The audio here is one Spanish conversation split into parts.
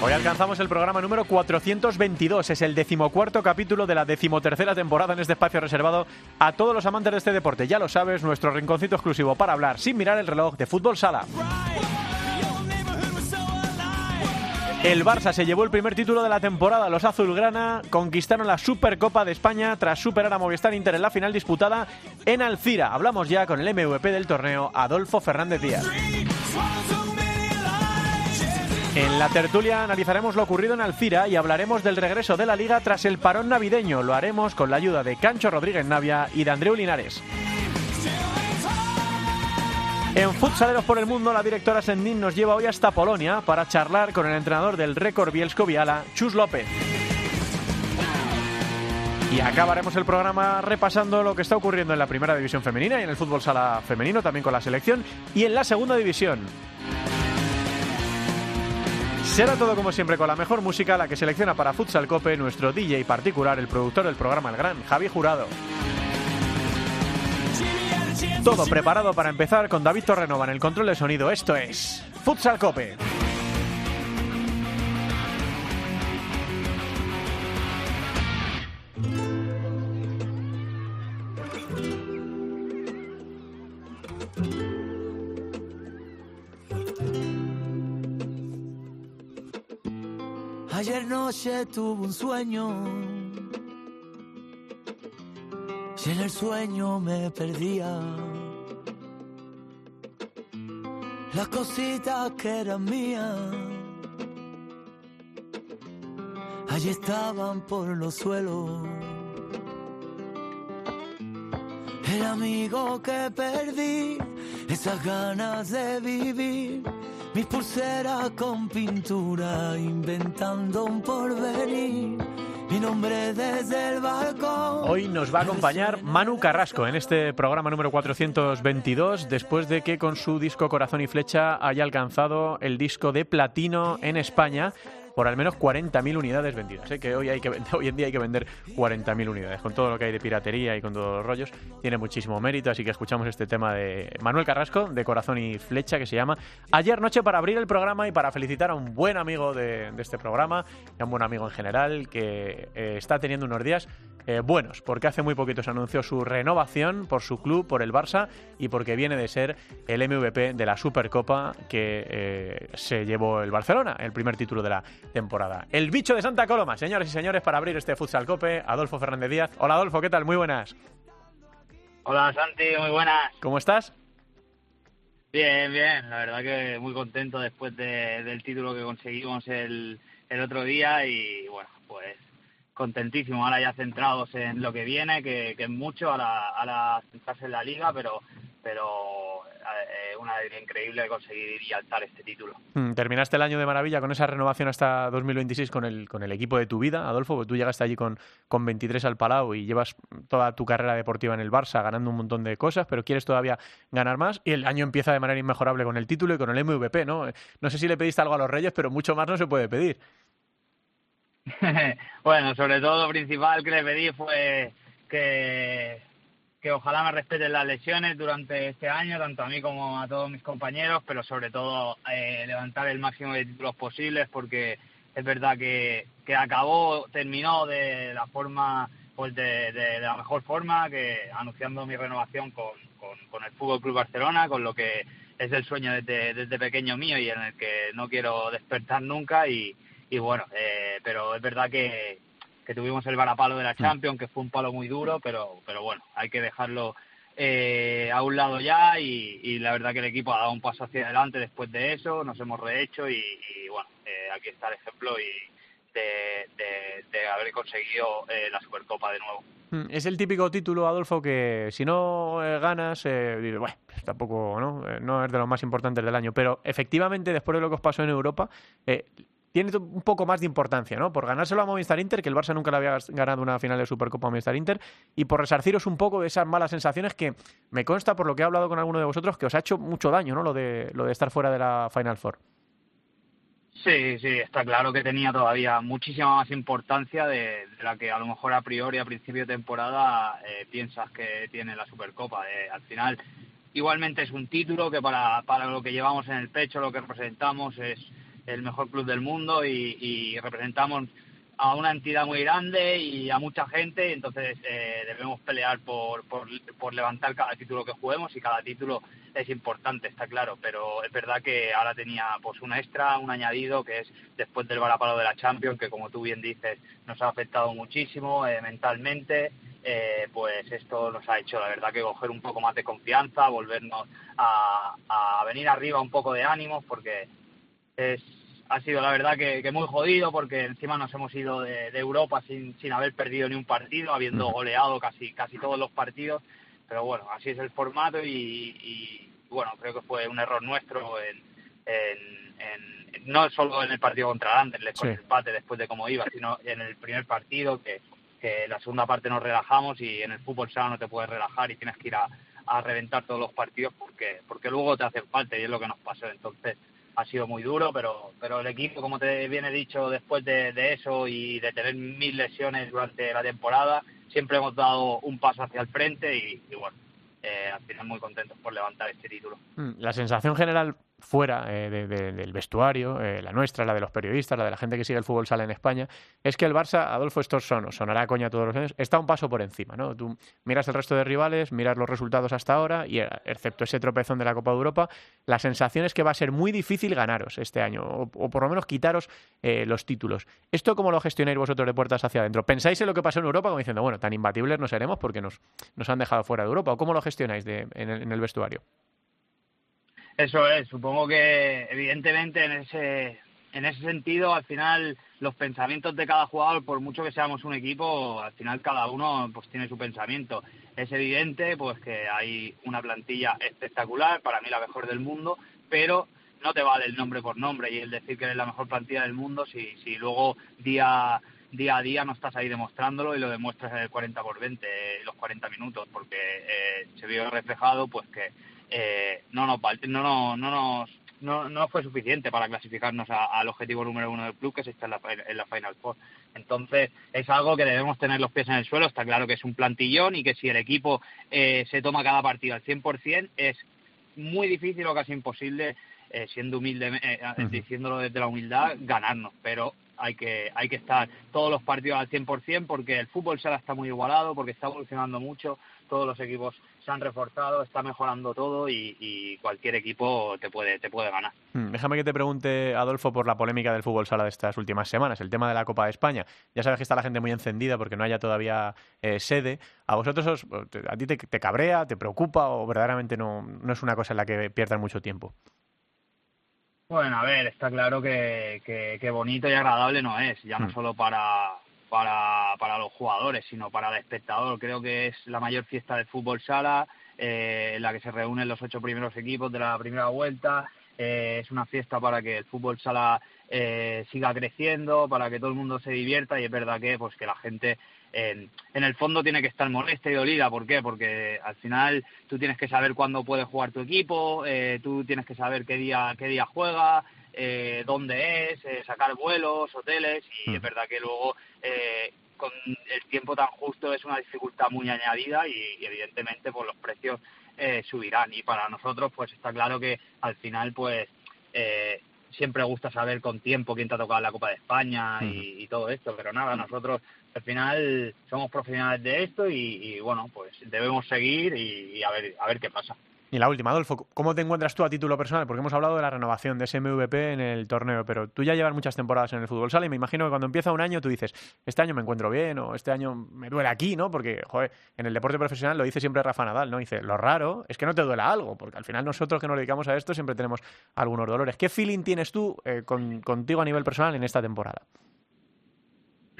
Hoy alcanzamos el programa número 422. Es el decimocuarto capítulo de la decimotercera temporada en este espacio reservado a todos los amantes de este deporte. Ya lo sabes, nuestro rinconcito exclusivo para hablar sin mirar el reloj de fútbol sala. El Barça se llevó el primer título de la temporada. Los azulgrana conquistaron la Supercopa de España tras superar a Movistar Inter en la final disputada en Alcira. Hablamos ya con el MVP del torneo, Adolfo Fernández Díaz. En la tertulia analizaremos lo ocurrido en Alcira y hablaremos del regreso de la liga tras el parón navideño. Lo haremos con la ayuda de Cancho Rodríguez Navia y de Andreu Linares. En Futsaleros por el Mundo, la directora Sendín nos lleva hoy hasta Polonia para charlar con el entrenador del récord Bielsko Viala, Chus López. Y acabaremos el programa repasando lo que está ocurriendo en la primera división femenina y en el fútbol sala femenino, también con la selección, y en la segunda división. Será todo como siempre con la mejor música, la que selecciona para Futsal Cope nuestro DJ particular, el productor del programa El Gran, Javi Jurado. Todo preparado para empezar con David Torrenova en el control de sonido. Esto es Futsal Cope. Ayer noche tuve un sueño y en el sueño me perdía. Las cositas que eran mías, allí estaban por los suelos. El amigo que perdí, esas ganas de vivir, mis pulseras con pintura, inventando un porvenir. Mi nombre desde el balcón. Hoy nos va a acompañar Manu Carrasco en este programa número 422, después de que con su disco Corazón y Flecha haya alcanzado el disco de platino en España por al menos 40.000 unidades vendidas. ¿eh? Que hoy, en día hay que vender 40.000 unidades. Con todo lo que hay de piratería y con todos los rollos, tiene muchísimo mérito. Así que escuchamos este tema de Manuel Carrasco, de Corazón y Flecha, que se llama Ayer Noche para abrir el programa y para felicitar a un buen amigo de, de este programa, y a un buen amigo en general, que eh, está teniendo unos días eh, buenos, porque hace muy poquito se anunció su renovación por su club, por el Barça, y porque viene de ser el MVP de la Supercopa que eh, se llevó el Barcelona, el primer título de la temporada. El bicho de Santa Coloma, señores y señores, para abrir este Futsal Cope, Adolfo Fernández Díaz. Hola Adolfo, ¿qué tal? Muy buenas. Hola Santi, muy buenas. ¿Cómo estás? Bien, bien, la verdad que muy contento después de, del título que conseguimos el, el otro día y bueno, pues contentísimo, ahora ya centrados en lo que viene, que, que es mucho, ahora, ahora centrarse en la liga, pero, pero eh, una alegría increíble conseguir y alzar este título. Mm, Terminaste el año de maravilla con esa renovación hasta 2026 con el, con el equipo de tu vida, Adolfo, porque tú llegaste allí con, con 23 al Palau y llevas toda tu carrera deportiva en el Barça ganando un montón de cosas, pero quieres todavía ganar más y el año empieza de manera inmejorable con el título y con el MVP, ¿no? No sé si le pediste algo a los Reyes, pero mucho más no se puede pedir. bueno, sobre todo lo principal que le pedí fue que, que ojalá me respeten las lesiones durante este año, tanto a mí como a todos mis compañeros, pero sobre todo eh, levantar el máximo de títulos posibles porque es verdad que, que acabó, terminó de la forma, pues de, de, la mejor forma, que anunciando mi renovación con, con, con el Fútbol Club Barcelona, con lo que es el sueño desde, desde pequeño mío y en el que no quiero despertar nunca y, y bueno, eh, pero es verdad que, que tuvimos el varapalo de la Champions, que fue un palo muy duro, pero, pero bueno, hay que dejarlo eh, a un lado ya y, y, la verdad que el equipo ha dado un paso hacia adelante después de eso, nos hemos rehecho y, y bueno, eh, aquí está el ejemplo y de, de, de haber conseguido eh, la Supercopa de nuevo. Es el típico título, Adolfo, que si no eh, ganas, eh, dices, bueno, pues tampoco, ¿no? No es de los más importantes del año, pero efectivamente, después de lo que os pasó en Europa, eh, tiene un poco más de importancia, ¿no? Por ganárselo a Movistar Inter, que el Barça nunca le había ganado una final de Supercopa a Movistar Inter, y por resarciros un poco de esas malas sensaciones que me consta, por lo que he hablado con alguno de vosotros, que os ha hecho mucho daño, ¿no? Lo de, lo de estar fuera de la Final Four. Sí, sí, está claro que tenía todavía muchísima más importancia de, la que a lo mejor a priori a principio de temporada eh, piensas que tiene la Supercopa. Eh, al final, igualmente es un título que para, para lo que llevamos en el pecho, lo que representamos es el mejor club del mundo y, representamos a una entidad muy grande y a mucha gente, y entonces eh, debemos pelear por, por, levantar cada título que juguemos y cada título es importante, está claro, pero es verdad que ahora tenía pues un extra, un añadido que es después del balapalo de la Champions, que como tú bien dices nos ha afectado muchísimo eh, mentalmente, eh, pues esto nos ha hecho la verdad que coger un poco más de confianza, volvernos a, a venir arriba un poco de ánimos, porque es ha sido la verdad que, muy jodido porque encima nos hemos ido de, Europa sin, sin haber perdido ni un partido, habiendo goleado casi, casi todos los partidos. Pero bueno, así es el formato y, bueno, creo que fue un error nuestro en, no solo en el partido contra Anderlecht con el empate después de cómo iba, sino en el primer partido que, que la segunda parte nos relajamos y en el fútbol sala no te puedes relajar y tienes que ir a, a reventar todos los partidos porque porque luego te hacen falta y es lo que nos pasó. Entonces, ha sido muy duro, pero, pero el equipo, como te viene dicho, después de, eso y de tener mil lesiones durante la temporada, siempre hemos dado un paso hacia el frente y, bueno, eh, al final muy contentos por levantar este título. Mm, la sensación general fuera eh, del vestuario, eh, la nuestra, la de los periodistas, la de la gente que sigue el fútbol sala en España, es que el Barça, Adolfo, esto son, sonará coña todos los años, está un paso por encima, ¿no? Tú miras el resto de rivales, miras los resultados hasta ahora y, eh, excepto ese tropezón de la Copa de Europa, la sensación es que va a ser muy difícil ganaros este año, o, por lo menos quitaros los títulos. ¿Esto cómo lo gestionáis vosotros de puertas hacia adentro? ¿Pensáis en lo que pasó en Europa como diciendo, bueno, tan imbatibles no seremos porque nos, nos han dejado fuera de Europa? ¿O cómo lo gestionáis en el vestuario? Eso es, supongo que evidentemente en ese, en ese sentido al final los pensamientos de cada jugador, por mucho que seamos un equipo, al final cada uno pues tiene su pensamiento. Es evidente pues que hay una plantilla espectacular, para mí la mejor del mundo, pero no te vale el nombre por nombre y el decir que eres la mejor plantilla del mundo si, si luego día día a día no estás ahí demostrándolo y lo demuestras en el 40 por 20, los 40 minutos, porque eh, se vio reflejado pues que eh, no, nos, no, no, no, nos, no, no fue suficiente para clasificarnos al objetivo número uno del club, que es estar en la, en la Final Four. Entonces, es algo que debemos tener los pies en el suelo. Está claro que es un plantillón y que si el equipo eh, se toma cada partido al 100%, es muy difícil o casi imposible, eh, siendo humilde, eh, diciéndolo desde la humildad, ganarnos. Pero hay que, hay que estar todos los partidos al 100% porque el fútbol sala está muy igualado, porque está evolucionando mucho, todos los equipos se han reforzado, está mejorando todo y, cualquier equipo te puede, te puede ganar. Hmm, déjame que te pregunte, Adolfo, por la polémica del fútbol sala de estas últimas semanas, el tema de la Copa de España. Ya sabes que está la gente muy encendida porque no haya todavía eh, sede. ¿A vosotros, a ti te, te, cabrea, te preocupa o verdaderamente no, no es una cosa en la que pierdan mucho tiempo? Bueno, a ver, está claro que, que, bonito y agradable no es, ya no hmm. solo para, para, para los jugadores, sino para el espectador. Creo que es la mayor fiesta de fútbol sala, eh, en la que se reúnen los ocho primeros equipos de la primera vuelta. Eh, es una fiesta para que el fútbol sala eh, siga creciendo, para que todo el mundo se divierta y es verdad que pues que la gente en, el fondo tiene que estar molesta y dolida. ¿Por qué? Porque al final tú tienes que saber cuándo puede jugar tu equipo, eh, tú tienes que saber qué día, qué día juega, eh, dónde es, eh, sacar vuelos, hoteles y es hmm. verdad que luego con el tiempo tan justo es una dificultad muy añadida y, evidentemente pues los precios subirán y para nosotros pues está claro que al final pues siempre gusta saber con tiempo quién te ha tocado la Copa de España y, todo esto, pero nada, nosotros al final somos profesionales de esto y, bueno, pues debemos seguir y, a, ver, a ver qué pasa. Y la última, Adolfo, ¿cómo te encuentras tú a título personal? Porque hemos hablado de la renovación de ese MVP en el torneo, pero tú ya llevas muchas temporadas en el fútbol sala y me imagino que cuando empieza un año tú dices, este año me encuentro bien o este año me duele aquí, ¿no? Porque, joder, en el deporte profesional lo dice siempre Rafa Nadal, ¿no? Dice, lo raro es que no te duela algo, porque al final nosotros que nos dedicamos a esto siempre tenemos algunos dolores. ¿Qué feeling tienes tú eh, contigo a nivel personal en esta temporada?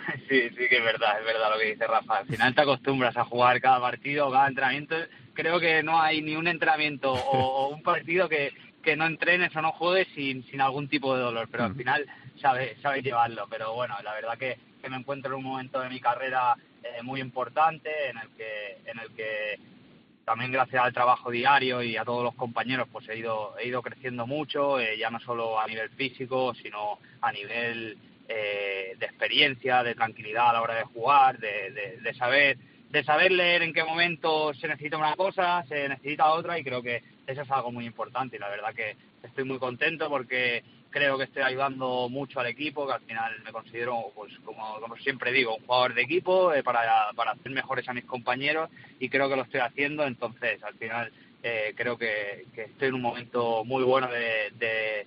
Sí, sí que es verdad, es verdad lo que dice Rafa. Al final te acostumbras a jugar cada partido, cada entrenamiento. Creo que no hay ni un entrenamiento o, un partido que, que no entrenes o no juegues sin, sin algún tipo de dolor, pero al mm. final sabe, sabe llevarlo. Pero bueno, la verdad que, que me encuentro en un momento de mi carrera eh, muy importante en el que, en el que también gracias al trabajo diario y a todos los compañeros pues he ido he ido creciendo mucho eh, ya no solo a nivel físico sino a nivel eh, de experiencia de tranquilidad a la hora de jugar de, de, saber de saber leer en qué momento se necesita una cosa se necesita otra y creo que eso es algo muy importante y la verdad que estoy muy contento porque creo que estoy ayudando mucho al equipo, que al final me considero, pues como, como siempre digo, un jugador de equipo eh, para, para hacer mejores a mis compañeros y creo que lo estoy haciendo, entonces al final eh, creo que, que, estoy en un momento muy bueno de, de,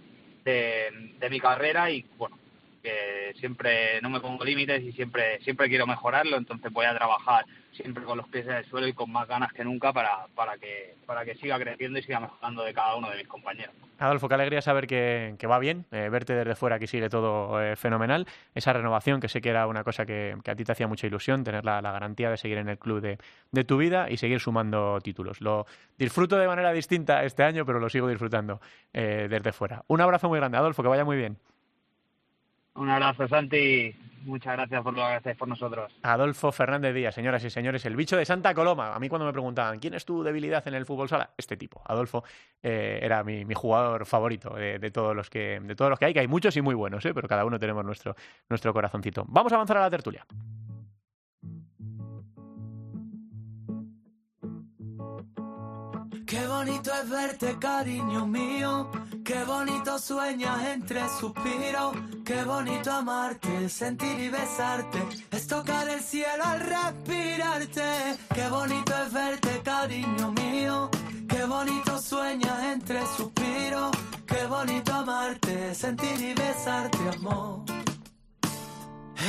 de, mi carrera y bueno, que siempre no me pongo límites y siempre siempre quiero mejorarlo, entonces voy a trabajar siempre con los pies en el suelo y con más ganas que nunca para, para, que, para que siga creciendo y siga mejorando de cada uno de mis compañeros. Adolfo, qué alegría saber que, que va bien, eh, verte desde fuera que sigue todo eh, fenomenal, esa renovación que sé que era una cosa que, a ti te hacía mucha ilusión, tener la, garantía de seguir en el club de, de, tu vida y seguir sumando títulos. Lo disfruto de manera distinta este año, pero lo sigo disfrutando eh, desde fuera. Un abrazo muy grande, Adolfo, que vaya muy bien. Un abrazo, Santi. Muchas gracias por lo que hacéis por nosotros. Adolfo Fernández Díaz, señoras y señores, el bicho de Santa Coloma. A mí cuando me preguntaban, ¿quién es tu debilidad en el fútbol sala? Este tipo, Adolfo, eh, era mi, jugador favorito de, todos los que, de todos los que hay, que hay muchos y muy buenos, ¿eh? pero cada uno tenemos nuestro, nuestro corazoncito. Vamos a avanzar a la tertulia. Bonito es verte, cariño mío. Qué bonito sueñas entre suspiros. Qué bonito amarte, sentir y besarte. Es tocar el cielo al respirarte. Qué bonito es verte, cariño mío. Qué bonito sueñas entre suspiros. Qué bonito amarte, sentir y besarte, amor.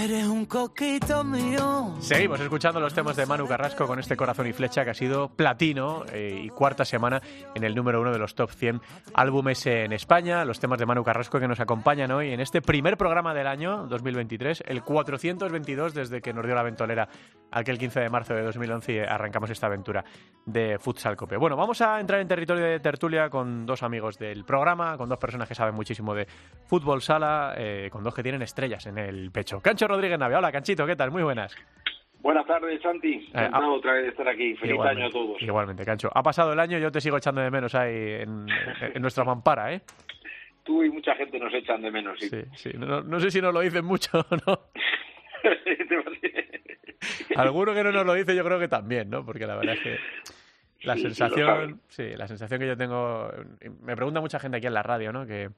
Eres un coquito mío. Seguimos escuchando los temas de Manu Carrasco con este corazón y flecha que ha sido platino eh, y cuarta semana en el número uno de los top 100 álbumes en España. Los temas de Manu Carrasco que nos acompañan hoy en este primer programa del año 2023, el 422 desde que nos dio la ventolera aquel 15 de marzo de 2011 y arrancamos esta aventura de Futsal Cope. Bueno, vamos a entrar en territorio de tertulia con dos amigos del programa, con dos personas que saben muchísimo de fútbol sala, eh, con dos que tienen estrellas en el pecho. Cancho Rodríguez Navia. Hola, Canchito, ¿qué tal? Muy buenas. Buenas tardes, Santi. Eh, Encantado otra vez de estar aquí. Feliz año a todos. Igualmente, Cancho. Ha pasado el año, yo te sigo echando de menos ahí en, nuestra mampara, ¿eh? Tú y mucha gente nos echan de menos, sí. Sí, No, sé si nos lo dicen mucho o no. Alguno que no nos lo dice, yo creo que también, ¿no? Porque la verdad es que la sensación, sí, la sensación que yo tengo, me pregunta mucha gente aquí en la radio, ¿no? Que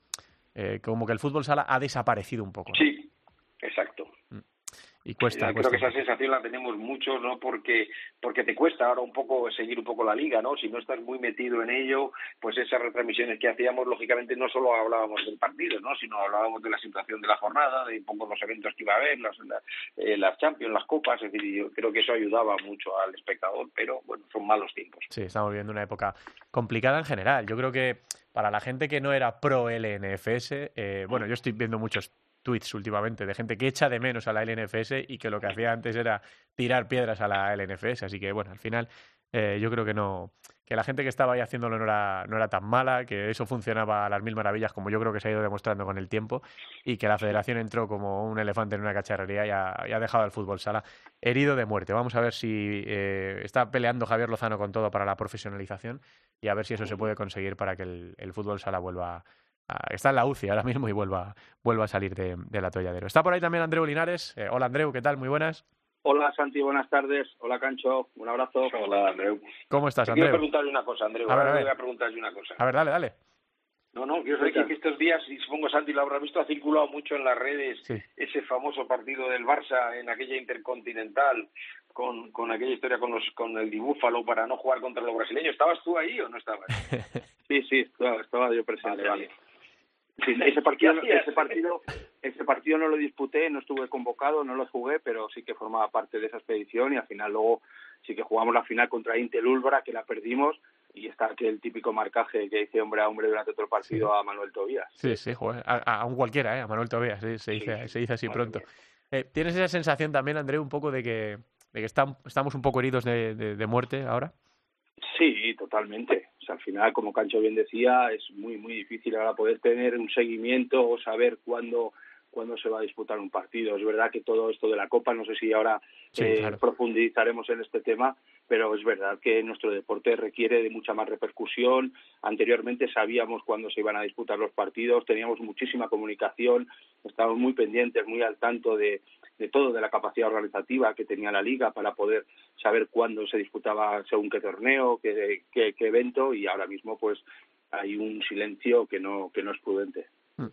eh, como que el fútbol sala ha desaparecido un poco. Sí, exacto. Y cuesta, Creo que esa sensación la tenemos muchos, ¿no? Porque, porque te cuesta ahora un poco seguir un poco la liga, ¿no? Si no estás muy metido en ello, pues esas retransmisiones que hacíamos, lógicamente no solo hablábamos del partido, ¿no? Sino hablábamos de la situación de la jornada, de un poco los eventos que iba a haber, las, eh, las Champions, las Copas, es decir, yo creo que eso ayudaba mucho al espectador, pero bueno, son malos tiempos. Sí, estamos viviendo una época complicada en general. Yo creo que para la gente que no era pro LNFS, eh, bueno, yo estoy viendo muchos tweets últimamente de gente que echa de menos a la LNFS y que lo que hacía antes era tirar piedras a la LNFS. Así que bueno, al final eh, yo creo que no que la gente que estaba ahí haciéndolo no era, no era tan mala, que eso funcionaba a las mil maravillas, como yo creo que se ha ido demostrando con el tiempo, y que la federación entró como un elefante en una cacharrería y ha, dejado al fútbol sala herido de muerte. Vamos a ver si eh, está peleando Javier Lozano con todo para la profesionalización y a ver si eso se puede conseguir para que el, el fútbol sala vuelva está en la UCI ahora mismo y vuelva, vuelva a salir de, del atolladero. Está por ahí también Andreu Linares. Eh, hola Andreu, ¿qué tal? Muy buenas. Hola Santi, buenas tardes. Hola Cancho, un abrazo. Hola Andreu. ¿Cómo estás, Andreu? Quiero preguntarle una cosa, Andreu. A ver, a ver. Voy a preguntarle una cosa. A ver, dale, dale. No, no, quiero saber que estos días, y supongo Santi lo habrá visto, ha circulado mucho en las redes ese famoso partido del Barça en aquella intercontinental con, con aquella historia con los con el dibúfalo para no jugar contra los brasileños. ¿Estabas tú ahí o no estabas? sí, sí, estaba, estaba yo presente. vale. Sí, ese partido, ese partido, ese partido no lo disputé, no estuve convocado, no lo jugué, pero sí que formaba parte de esa expedición y al final luego sí que jugamos la final contra Intel Ulbra, que la perdimos y está aquel típico marcaje que dice hombre a hombre durante todo el partido a Manuel Tobías. Sí, sí, a, un cualquiera, ¿eh? a Manuel Tobías, se, dice, se dice así pronto. Eh, ¿Tienes esa sensación también, André, un poco de que, de que estamos un poco heridos de, de muerte ahora? Sí, totalmente al final, como Cancho bien decía, es muy, muy difícil ahora poder tener un seguimiento o saber cuándo cuándo se va a disputar un partido. Es verdad que todo esto de la Copa, no sé si ahora eh, profundizaremos en este tema, pero es verdad que nuestro deporte requiere de mucha más repercusión. Anteriormente sabíamos cuándo se iban a disputar los partidos, teníamos muchísima comunicación, estábamos muy pendientes, muy al tanto de, de todo, de la capacidad organizativa que tenía la liga para poder saber cuándo se disputaba según qué torneo, qué, qué, qué evento, y ahora mismo pues hay un silencio que no, que no es prudente. Mm.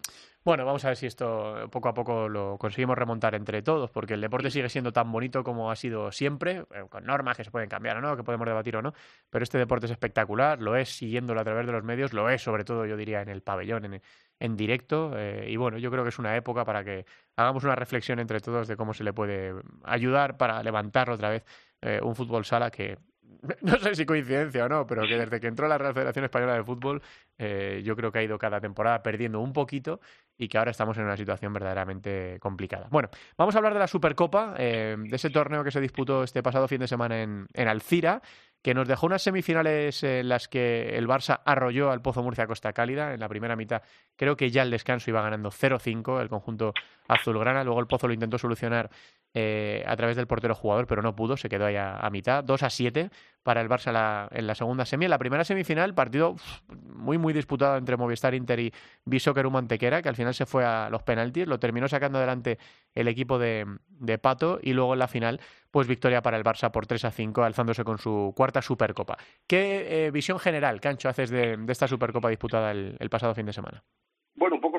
Bueno, vamos a ver si esto poco a poco lo conseguimos remontar entre todos, porque el deporte sigue siendo tan bonito como ha sido siempre, eh, con normas que se pueden cambiar o no, que podemos debatir o no, pero este deporte es espectacular, lo es siguiéndolo a través de los medios, lo es sobre todo, yo diría, en el pabellón, en, en directo, eh, y bueno, yo creo que es una época para que hagamos una reflexión entre todos de cómo se le puede ayudar para levantar otra vez eh, un fútbol sala que no sé si coincidencia o no, pero que desde que entró la Real Federación Española de Fútbol, eh, yo creo que ha ido cada temporada perdiendo un poquito y que ahora estamos en una situación verdaderamente complicada. Bueno, vamos a hablar de la Supercopa, eh, de ese torneo que se disputó este pasado fin de semana en, en Alcira que nos dejó unas semifinales en las que el Barça arrolló al Pozo Murcia Costa Cálida. En la primera mitad creo que ya el descanso iba ganando 0-5 el conjunto azulgrana. Luego el Pozo lo intentó solucionar eh, a través del portero jugador, pero no pudo, se quedó ahí a, mitad. 2 a 7 para el Barça en la segunda semi. En la primera semifinal, partido muy, muy disputado entre Movistar Inter y Bishoker Mantequera, que al final se fue a los penaltis. Lo terminó sacando adelante el equipo de, de Pato y luego en la final pues victoria para el Barça por 3 a 5, alzándose con su cuarta Supercopa. ¿Qué eh, visión general, Cancho, haces de, esta Supercopa disputada el pasado fin de semana?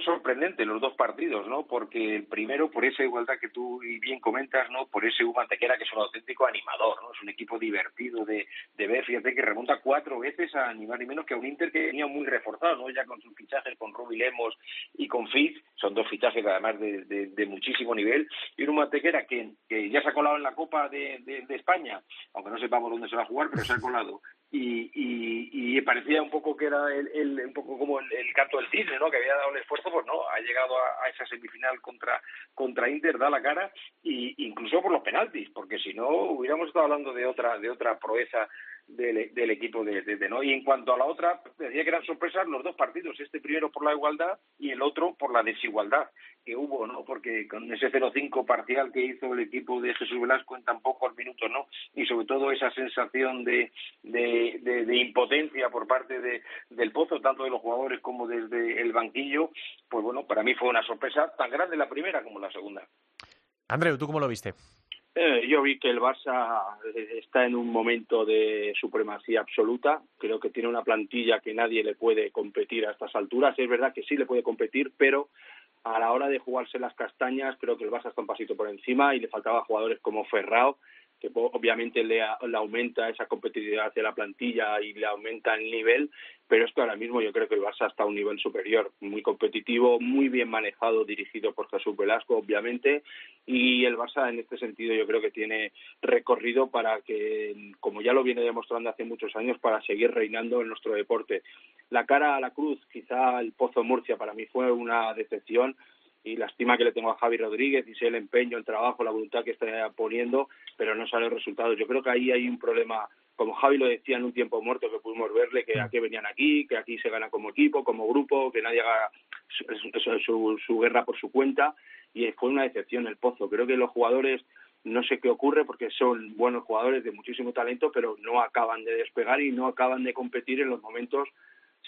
Sorprendente los dos partidos, ¿no? Porque el primero, por esa igualdad que tú bien comentas, ¿no? Por ese Humantequera que es un auténtico animador, ¿no? Es un equipo divertido de, de ver, fíjate que remonta cuatro veces a ni más ni menos que a un Inter que venía muy reforzado, ¿no? Ya con sus fichajes, con Rubi Lemos y con Fitz, son dos fichajes además de, de, muchísimo nivel, y un Humantequera que, que ya se ha colado en la Copa de, de España, aunque no sepamos dónde se va a jugar, pero se ha colado, y, y, y, parecía un poco que era el, el un poco como el, canto del cisne, ¿no? Que había dado el esfuerzo, pues no, ha llegado a, a, esa semifinal contra contra Inter, da la cara, y incluso por los penaltis, porque si no hubiéramos estado hablando de otra de otra proeza del, equipo de, de, ¿no? Y en cuanto a la otra, decía que eran sorpresas los dos partidos, este primero por la igualdad y el otro por la desigualdad que hubo, ¿no? Porque con ese 0-5 parcial que hizo el equipo de Jesús Velasco en tan pocos minutos, ¿no? Y sobre todo esa sensación de, de, de, impotencia por parte de, del Pozo, tanto de los jugadores como desde el banquillo, pues bueno, para mí fue una sorpresa tan grande la primera como la segunda. Andreu, ¿tú cómo lo viste? Eh, yo vi que el Barça eh, está en un momento de supremacía absoluta. Creo que tiene una plantilla que nadie le puede competir a estas alturas. Es verdad que sí le puede competir, pero a la hora de jugarse las castañas, creo que el Barça está un pasito por encima y le faltaba jugadores como Ferrao, que obviamente le, le, aumenta esa competitividad hacia la plantilla y le aumenta el nivel, pero es que ahora mismo yo creo que el Barça está a un nivel superior, muy competitivo, muy bien manejado, dirigido por Jesús Velasco, obviamente, y el Barça en este sentido yo creo que tiene recorrido para que, como ya lo viene demostrando hace muchos años, para seguir reinando en nuestro deporte. La cara a la cruz, quizá el Pozo Murcia para mí fue una decepción, y la estima que le tengo a Javi Rodríguez y sé el empeño, el trabajo, la voluntad que está poniendo, pero no sale el resultado. Yo creo que ahí hay un problema, como Javi lo decía en un tiempo muerto que pudimos verle, que aquí venían aquí, que aquí se gana como equipo, como grupo, que nadie haga su, su, su guerra por su cuenta y fue una decepción el Pozo. Creo que los jugadores no sé qué ocurre porque son buenos jugadores de muchísimo talento, pero no acaban de despegar y no acaban de competir en los momentos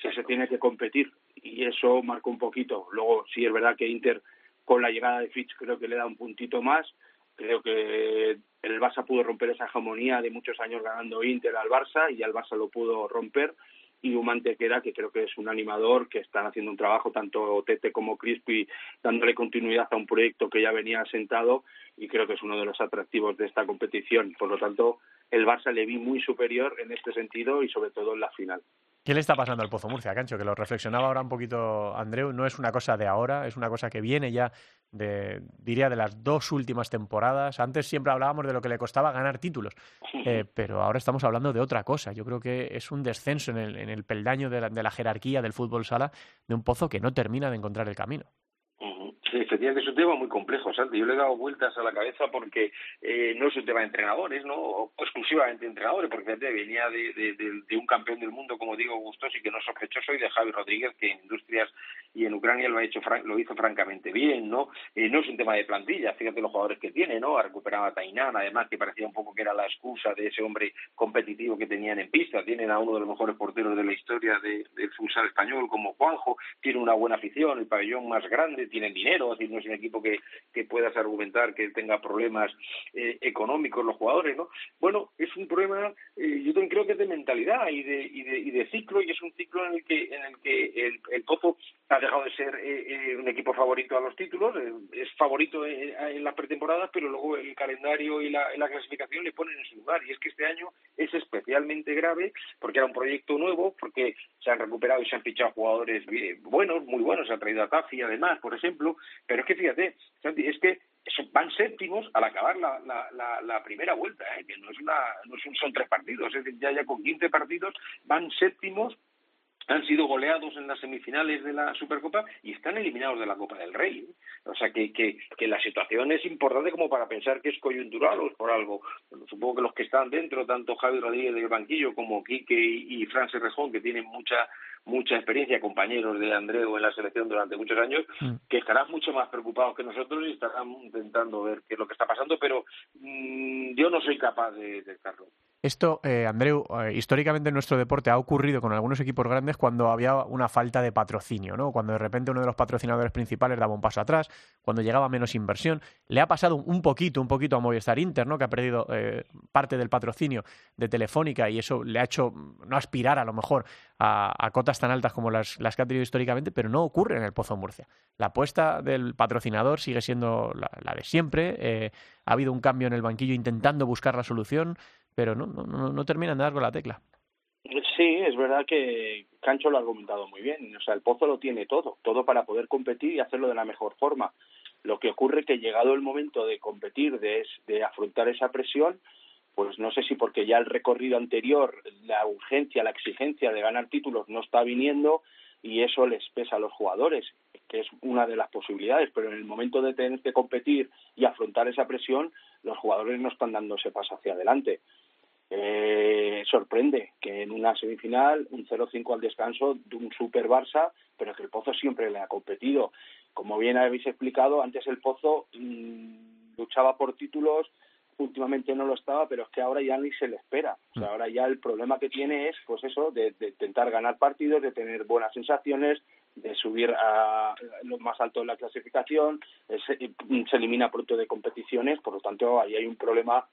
que se tiene que competir y eso marcó un poquito. Luego sí es verdad que Inter con la llegada de Fitch creo que le da un puntito más. Creo que el Barça pudo romper esa hegemonía de muchos años ganando Inter al Barça y al Barça lo pudo romper y un Mantequera que creo que es un animador que están haciendo un trabajo tanto Tete como Crispy dándole continuidad a un proyecto que ya venía asentado y creo que es uno de los atractivos de esta competición. Por lo tanto, el Barça le vi muy superior en este sentido y sobre todo en la final. ¿Qué le está pasando al Pozo Murcia, Cancho? Que lo reflexionaba ahora un poquito Andreu. No es una cosa de ahora, es una cosa que viene ya de, diría, de las dos últimas temporadas. Antes siempre hablábamos de lo que le costaba ganar títulos, eh, pero ahora estamos hablando de otra cosa. Yo creo que es un descenso en el, en el peldaño de la, de la jerarquía del fútbol sala de un Pozo que no termina de encontrar el camino. Efectivamente es un tema muy complejo, Santi. Yo le he dado vueltas a la cabeza porque eh, no es un tema de entrenadores, no o exclusivamente entrenadores, porque venía de, de, un campeón del mundo, como digo, gustoso y que no es sospechoso, y de Javi Rodríguez, que en Industrias y en Ucrania lo ha hecho lo hizo francamente bien, ¿no? Eh, no es un tema de plantilla, fíjate los jugadores que tiene, ¿no? Ha recuperado a Tainán, además que parecía un poco que era la excusa de ese hombre competitivo que tenían en pista. Tienen a uno de los mejores porteros de la historia del futsal español, como Juanjo, tiene una buena afición, el pabellón más grande, tienen dinero, no es un equipo que, que puedas argumentar que tenga problemas eh, económicos los jugadores, ¿no? Bueno, es un problema, eh, yo creo que es de mentalidad y de, y de, y de ciclo, y es un ciclo en el que, en el, que el, el Pozo ha dejado de ser eh, eh, un equipo favorito a los títulos, eh, es favorito en, las pretemporadas, pero luego el calendario y la, clasificación le ponen en su lugar. Y es que este año es especialmente grave porque era un proyecto nuevo, porque se han recuperado y se han fichado jugadores buenos, muy buenos, se ha traído a Tafi además, por ejemplo, pero es que fíjate, es que van séptimos al acabar la, la, la, primera vuelta, que no es una, no son, son tres partidos, es decir, ya, ya con 15 partidos van séptimos han sido goleados en las semifinales de la Supercopa y están eliminados de la Copa del Rey. O sea que, que, que la situación es importante como para pensar que es coyuntural o es por algo. supongo que los que están dentro, tanto Javi Rodríguez del banquillo como Quique y, y Rejón, que tienen mucha mucha experiencia, compañeros de Andreu en la selección durante muchos años, mm. que estarán mucho más preocupados que nosotros y estarán intentando ver qué es lo que está pasando, pero mm, yo no soy capaz de detectarlo. Esto, eh, Andreu, eh, históricamente en nuestro deporte ha ocurrido con algunos equipos grandes cuando había una falta de patrocinio, ¿no? Cuando de repente uno de los patrocinadores principales daba un paso atrás, cuando llegaba menos inversión. Le ha pasado un poquito, un poquito a Movistar Inter, ¿no? Que ha perdido eh, parte del patrocinio de Telefónica y eso le ha hecho no aspirar a lo mejor a, cotas tan altas como las, que ha tenido históricamente, pero no ocurre en el Pozo Murcia. La apuesta del patrocinador sigue siendo la, la de siempre. ha habido un cambio en el banquillo intentando buscar la solución pero no, no, no terminan de dar con la tecla. Sí, es verdad que Cancho lo ha argumentado muy bien. O sea, el Pozo lo tiene todo, todo para poder competir y hacerlo de la mejor forma. Lo que ocurre es que llegado el momento de competir, de, de afrontar esa presión, pues no sé si porque ya el recorrido anterior, la urgencia, la exigencia de ganar títulos no está viniendo y eso les pesa a los jugadores, que es una de las posibilidades, pero en el momento de tener que competir y afrontar esa presión, los jugadores no están dando ese paso hacia adelante. Eh, sorprende que en una semifinal un 0-5 al descanso de un Super Barça, pero que el Pozo siempre le ha competido. Como bien habéis explicado, antes el Pozo mm, luchaba por títulos, últimamente no lo estaba, pero es que ahora ya ni se le espera. O sea, mm. ahora ya el problema que tiene es, pues eso, de, de intentar ganar partidos, de tener buenas sensaciones, de subir a lo más alto de la clasificación, se, se elimina pronto de competiciones, por lo tanto ahí hay un problema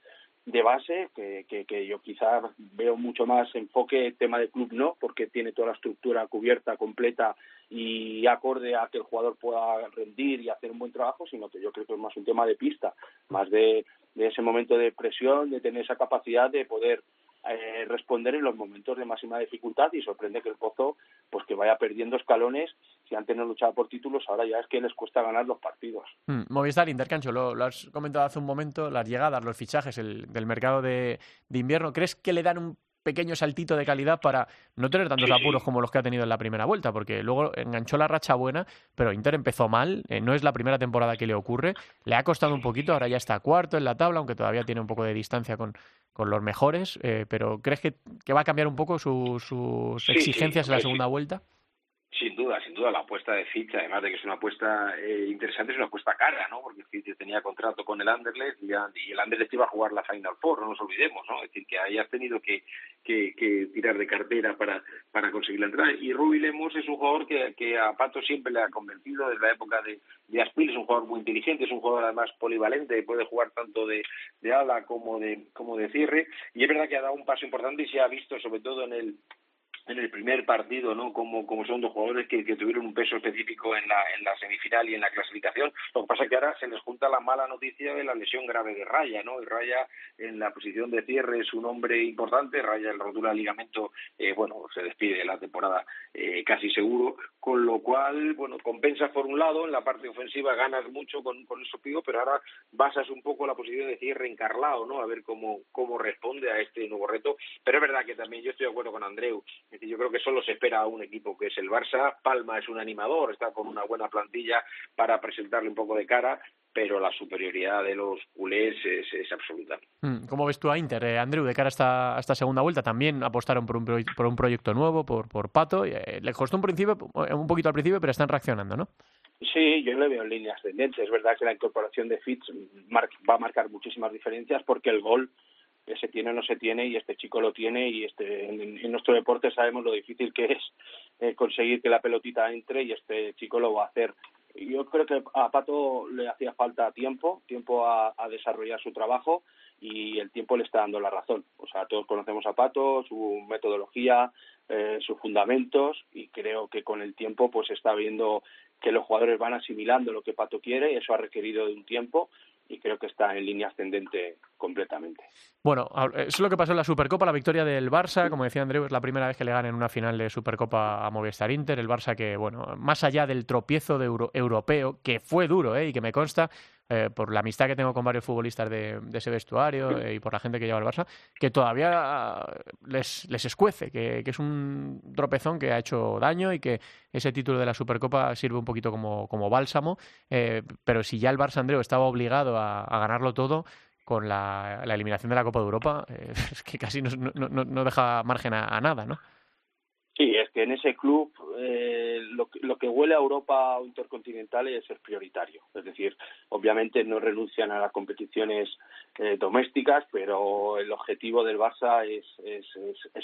de base que, que, que, yo quizás veo mucho más enfoque tema de club no porque tiene toda la estructura cubierta completa y acorde a que el jugador pueda rendir y hacer un buen trabajo sino que yo creo que es más un tema de pista más de, de ese momento de presión de tener esa capacidad de poder eh, responder en los momentos de máxima dificultad y sorprende que el Pozo pues que vaya perdiendo escalones si antes no luchaba por títulos ahora ya es que les cuesta ganar los partidos. Mm, Movistar Intercancho lo, lo, has comentado hace un momento las llegadas los fichajes el, del mercado de, de invierno ¿crees que le dan un pequeño saltito de calidad para no tener tantos apuros como los que ha tenido en la primera vuelta, porque luego enganchó la racha buena, pero Inter empezó mal, eh, no es la primera temporada que le ocurre, le ha costado un poquito, ahora ya está cuarto en la tabla, aunque todavía tiene un poco de distancia con, con los mejores, eh, pero ¿crees que, que, va a cambiar un poco sus exigencias en la segunda vuelta? Sin duda, sin duda, la apuesta de Fitch, además de que es una apuesta eh, interesante, es una apuesta cara, ¿no? Porque Fitch tenía contrato con el Anderlecht y, y, el Anderlecht iba a jugar la Final Four, no nos olvidemos, ¿no? Es decir, que ahí has tenido que, que, que, tirar de cartera para, para conseguir la entrada. Y Ruby Lemos es un jugador que, que a Pato siempre le ha convencido desde la época de, de Aspil, es un jugador muy inteligente, es un jugador además polivalente, puede jugar tanto de, de ala como de, como de cierre, y es verdad que ha dado un paso importante y se ha visto sobre todo en el en el primer partido, ¿no? Como, como son dos jugadores que, que, tuvieron un peso específico en la, en la semifinal y en la clasificación. Lo que pasa es que ahora se les junta la mala noticia de la lesión grave de Raya, ¿no? Y Raya en la posición de cierre es un hombre importante, Raya el rotura ligamento, eh, bueno, se despide de la temporada eh, casi seguro, con lo cual, bueno, compensas por un lado, en la parte ofensiva ganas mucho con, con eso pido, pero ahora basas un poco la posición de cierre encarlado, ¿no? A ver cómo, cómo responde a este nuevo reto. Pero es verdad que también yo estoy de acuerdo con Andreu. Es decir, yo creo que solo se espera a un equipo que es el Barça. Palma es un animador, está con una buena plantilla para presentarle un poco de cara pero la superioridad de los culés es, absoluta. Mm, ¿Cómo ves tú a Inter, eh, Andrew, de cara a esta, segunda vuelta? También apostaron por un, por un proyecto nuevo, por, por Pato. Eh, le costó un, principio, eh, un poquito al principio, pero están reaccionando, ¿no? Sí, yo le veo en líneas ascendentes. Es verdad que la incorporación de Fitz va a marcar muchísimas diferencias porque el gol se tiene o no se tiene y este chico lo tiene y este en, nuestro deporte sabemos lo difícil que es conseguir que la pelotita entre y este chico lo va a hacer yo creo que a Pato le hacía falta tiempo, tiempo a, desarrollar su trabajo y el tiempo le está dando la razón. O sea, todos conocemos a Pato, su metodología, eh, sus fundamentos y creo que con el tiempo pues está viendo que los jugadores van asimilando lo que Pato quiere, y eso ha requerido de un tiempo y creo que está en línea ascendente completamente. Bueno, eso es lo que pasó en la Supercopa, la victoria del Barça, como decía Andreu, es la primera vez que le ganan en una final de Supercopa a Movistar Inter, el Barça que, bueno, más allá del tropiezo de europeo, que fue duro, ¿eh? y que me consta, eh, por la amistad que tengo con varios futbolistas de, ese vestuario eh, y por la gente que lleva el Barça, que todavía les, les escuece, que, es un tropezón que ha hecho daño y que ese título de la Supercopa sirve un poquito como, como bálsamo, eh, pero si ya el Barça Andreu estaba obligado a, ganarlo todo, con la, eliminación de la Copa de Europa, es que casi no, no, deja margen a, nada, ¿no? Que en ese club eh, lo, lo, que huele a Europa intercontinental es ser prioritario. Es decir, obviamente no renuncian a las competiciones eh, domésticas, pero el objetivo del Barça es, es,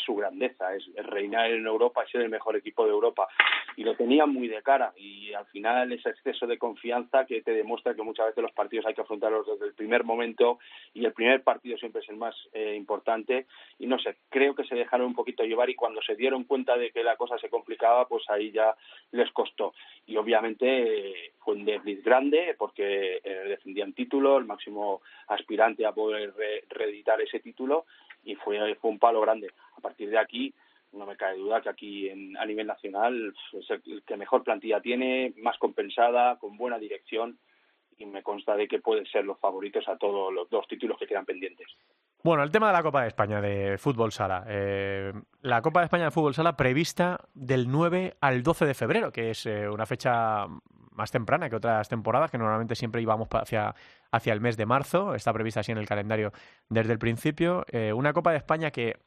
su grandeza, es, reinar en Europa, ser el mejor equipo de Europa. Y lo tenían muy de cara. Y al final ese exceso de confianza que te demuestra que muchas veces los partidos hay que afrontarlos desde el primer momento y el primer partido siempre es el más eh, importante. Y no sé, creo que se dejaron un poquito llevar y cuando se dieron cuenta de que la cosa se complicaba, pues ahí ya les costó. Y obviamente fue un desliz grande porque eh, defendían título, el máximo aspirante a poder reeditar ese título y fue, fue un palo grande. A partir de aquí, no me cae duda que aquí en, a nivel nacional es el que mejor plantilla tiene, más compensada, con buena dirección y me consta de que pueden ser los favoritos a todos los dos títulos que quedan pendientes. Bueno, el tema de la Copa de España de fútbol sala. Eh, la Copa de España de fútbol sala prevista del 9 al 12 de febrero, que es eh, una fecha más temprana que otras temporadas, que normalmente siempre íbamos hacia, hacia el mes de marzo. Está prevista así en el calendario desde el principio. Eh, una Copa de España que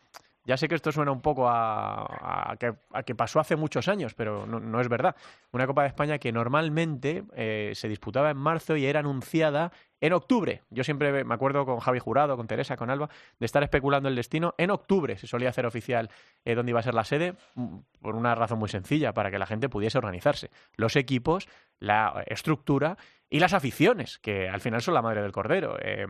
ya sé que esto suena un poco a, que, pasó hace muchos años, pero no, es verdad. Una Copa de España que normalmente eh, se disputaba en marzo y era anunciada en octubre. Yo siempre me acuerdo con Javi Jurado, con Teresa, con Alba, de estar especulando el destino. En octubre se solía hacer oficial eh, dónde iba a ser la sede, mm, por una razón muy sencilla, para que la gente pudiese organizarse. Los equipos, la estructura y las aficiones, que al final son la madre del cordero. Eh,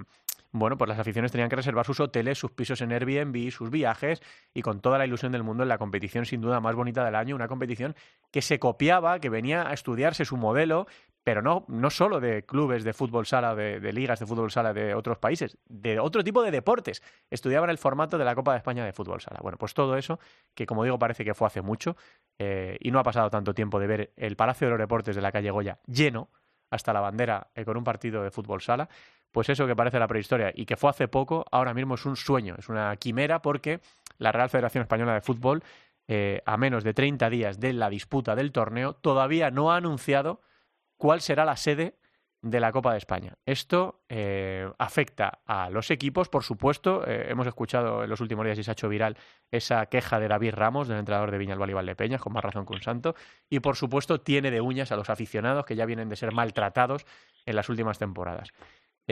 bueno, pues las aficiones tenían que reservar sus hoteles, sus pisos en Airbnb, sus viajes y con toda la ilusión del mundo en la competición sin duda más bonita del año, una competición que se copiaba, que venía a estudiarse su modelo, pero no, no solo de clubes de fútbol sala, de, ligas de fútbol sala de otros países, de otro tipo de deportes. Estudiaban el formato de la Copa de España de fútbol sala. Bueno, pues todo eso, que como digo parece que fue hace mucho eh, y no ha pasado tanto tiempo de ver el Palacio de los Deportes de la calle Goya lleno hasta la bandera eh, con un partido de fútbol sala, pues eso que parece la prehistoria y que fue hace poco, ahora mismo es un sueño, es una quimera porque la Real Federación Española de Fútbol, eh, a menos de 30 días de la disputa del torneo, todavía no ha anunciado cuál será la sede de la Copa de España. Esto eh, afecta a los equipos, por supuesto. Eh, hemos escuchado en los últimos días y se ha hecho viral esa queja de David Ramos, del entrenador de Viñalbal y Valdepeñas, con más razón que un santo. Y por supuesto tiene de uñas a los aficionados que ya vienen de ser maltratados en las últimas temporadas.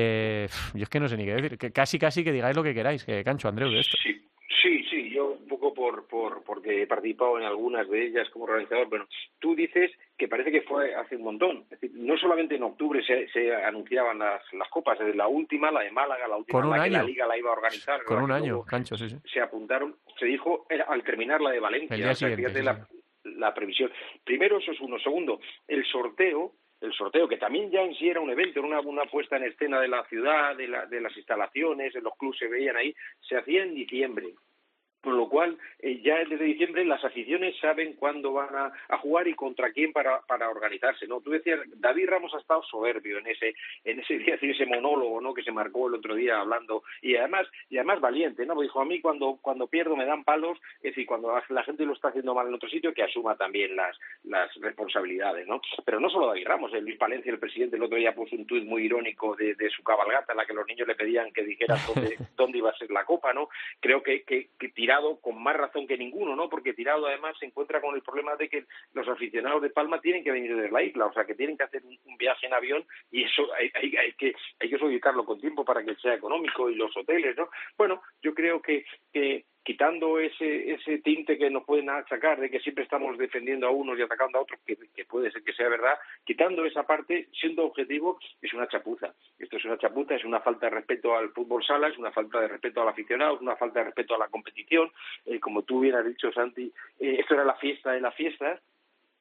Eh, yo es que no sé ni qué decir. Que casi, casi que digáis lo que queráis, que cancho, Andreu, de esto. Sí, sí, sí. Yo un poco por, por porque he participado en algunas de ellas como organizador. Bueno, tú dices que parece que fue hace un montón. Es decir, no solamente en octubre se, se anunciaban las, las copas, desde la última, la de Málaga, la última, la que la Liga la iba a organizar. Con un año, cancho, sí, sí. Se apuntaron, se dijo al terminar la de Valencia. fíjate la, la previsión. Primero, eso es uno. Segundo, el sorteo el sorteo, que también ya en sí era un evento, era una, una puesta en escena de la ciudad, de, la, de las instalaciones, en los clubes se veían ahí, se hacía en diciembre. Con lo cual, eh, ya desde diciembre las aficiones saben cuándo van a, jugar y contra quién para, para organizarse, ¿no? Tú decías, David Ramos ha estado soberbio en ese, en ese día, ese monólogo, ¿no? Que se marcó el otro día hablando, y además, y además valiente, ¿no? Dijo, a mí cuando, cuando pierdo me dan palos, es decir, cuando la gente lo está haciendo mal en otro sitio, que asuma también las, las responsabilidades, ¿no? Pero no solo David Ramos, el Luis Palencia, el presidente, el otro día puso un tuit muy irónico de, de su cabalgata, en la que los niños le pedían que dijera dónde, dónde iba a ser la copa, ¿no? Creo que, que, que tirado con más razón que ninguno, ¿no? Porque tirado además se encuentra con el problema de que los aficionados de Palma tienen que venir desde la isla, o sea que tienen que hacer un, viaje en avión y eso hay, hay, hay que hay que solicitarlo con tiempo para que sea económico y los hoteles, ¿no? Bueno, yo creo que, que quitando ese, ese tinte que nos pueden achacar de que siempre estamos defendiendo a unos y atacando a otros, que, puede ser que sea verdad, quitando esa parte, siendo objetivo, es una chapuza. Esto es una chapuza, es una falta de respeto al fútbol sala, es una falta de respeto al aficionado, es una falta de respeto a la competición. Eh, como tú hubieras dicho, Santi, eh, esto era la fiesta de la fiesta,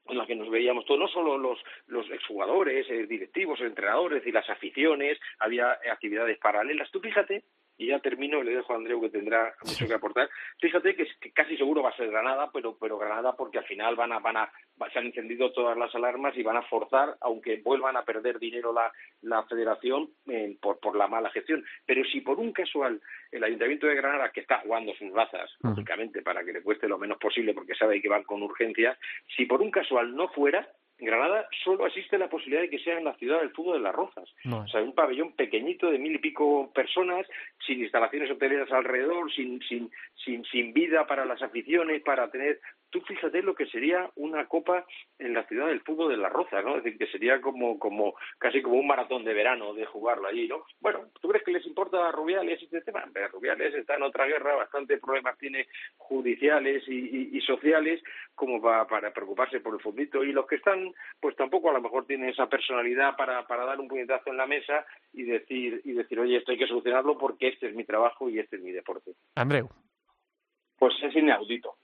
en la que nos veíamos todos, no solo los, los exjugadores, eh, directivos, entrenadores y las aficiones, había actividades paralelas. Tú fíjate y ya termino y le dejo a Andreu que tendrá mucho que aportar. Fíjate que, que, casi seguro va a ser Granada, pero, pero Granada porque al final van a, van a, se han encendido todas las alarmas y van a forzar, aunque vuelvan a perder dinero la, la federación eh, por, por la mala gestión. Pero si por un casual el Ayuntamiento de Granada, que está jugando sus bazas, lógicamente, para que le cueste lo menos posible porque sabe que van con urgencia, si por un casual no fuera, Granada solo existe la posibilidad de que sea en la ciudad del fútbol de las Rozas. O sea, un pabellón pequeñito de mil y pico personas, sin instalaciones hoteleras alrededor, sin, sin, sin, sin vida para las aficiones, para tener tú fíjate lo que sería una copa en la ciudad del fútbol de la Roza, ¿no? Es decir, que sería como, como casi como un maratón de verano de jugarlo allí, ¿no? Bueno, ¿tú crees que les importa a Rubiales este tema? Pero Rubiales está en otra guerra, bastante problemas tiene judiciales y, sociales como para, para preocuparse por el fundito y los que están, pues tampoco a lo mejor tienen esa personalidad para, para dar un puñetazo en la mesa y decir, y decir, oye, esto hay que solucionarlo porque este es mi trabajo y este es mi deporte. Andreu. Pues es inaudito